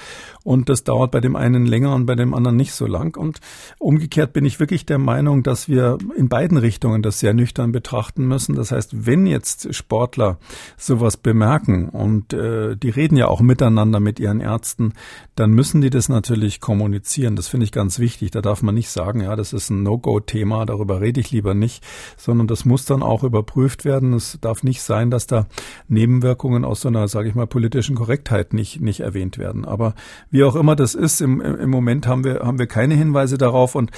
und das dauert bei dem einen länger und bei dem anderen nicht so lang. Und umgekehrt bin ich wirklich der Meinung, dass wir in beiden Richtungen das sehr nüchtern betrachten müssen. Das heißt, wenn jetzt Sportler sowas bemerken und äh, die reden ja auch miteinander mit ihren Ärzten, dann müssen die das natürlich kommunizieren. Das finde ich ganz wichtig. Da darf man nicht sagen, ja, das ist ein No-Go-Thema, darüber rede ich lieber nicht, sondern das muss dann auch überprüft werden. Es darf nicht sein, dass da Nebenwirkungen aus so einer, sage ich mal, politischen Korrektheit nicht, nicht erwähnt werden. Aber wie auch immer das ist, im, im Moment haben wir, haben wir keine Hinweise darauf und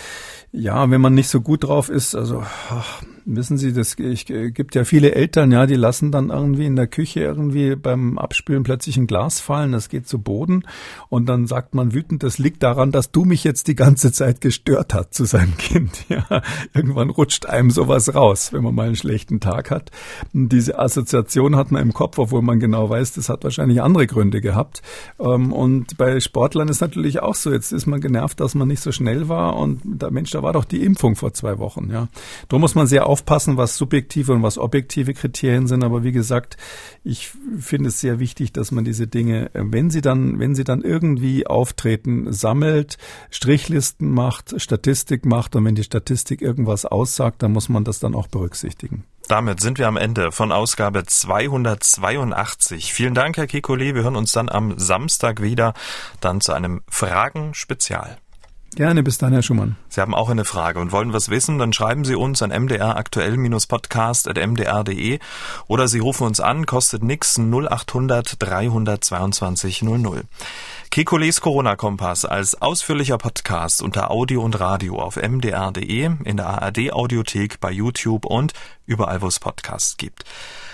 ja, wenn man nicht so gut drauf ist, also ach, Wissen Sie, das ich, gibt ja viele Eltern, ja, die lassen dann irgendwie in der Küche irgendwie beim Abspülen plötzlich ein Glas fallen, das geht zu Boden und dann sagt man wütend, das liegt daran, dass du mich jetzt die ganze Zeit gestört hast zu seinem Kind. Ja, irgendwann rutscht einem sowas raus, wenn man mal einen schlechten Tag hat. Und diese Assoziation hat man im Kopf, obwohl man genau weiß, das hat wahrscheinlich andere Gründe gehabt. Ähm, und bei Sportlern ist natürlich auch so. Jetzt ist man genervt, dass man nicht so schnell war und der Mensch, da war doch die Impfung vor zwei Wochen. Ja, da muss man sehr aufpassen, was subjektive und was objektive Kriterien sind. Aber wie gesagt, ich finde es sehr wichtig, dass man diese Dinge, wenn sie dann, wenn sie dann irgendwie auftreten, sammelt, Strichlisten macht, Statistik macht und wenn die Statistik irgendwas aussagt, dann muss man das dann auch berücksichtigen. Damit sind wir am Ende von Ausgabe 282. Vielen Dank, Herr Kekulé. Wir hören uns dann am Samstag wieder, dann zu einem Fragen-Spezial. Gerne, bis dann, Herr Schumann. Sie haben auch eine Frage und wollen was wissen, dann schreiben Sie uns an mdraktuell-podcast.mdr.de oder Sie rufen uns an, kostet nix 0800 322 00. Kekules Corona-Kompass als ausführlicher Podcast unter Audio und Radio auf mdr.de, in der ARD-Audiothek, bei YouTube und überall, wo es Podcasts gibt.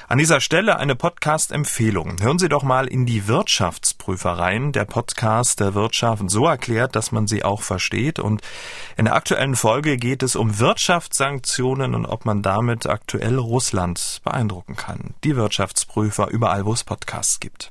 An dieser Stelle eine Podcast-Empfehlung. Hören Sie doch mal in die Wirtschaftsprüfer rein. Der Podcast der Wirtschaft so erklärt, dass man sie auch versteht. Und in der aktuellen Folge geht es um Wirtschaftssanktionen und ob man damit aktuell Russland beeindrucken kann. Die Wirtschaftsprüfer überall, wo es Podcasts gibt.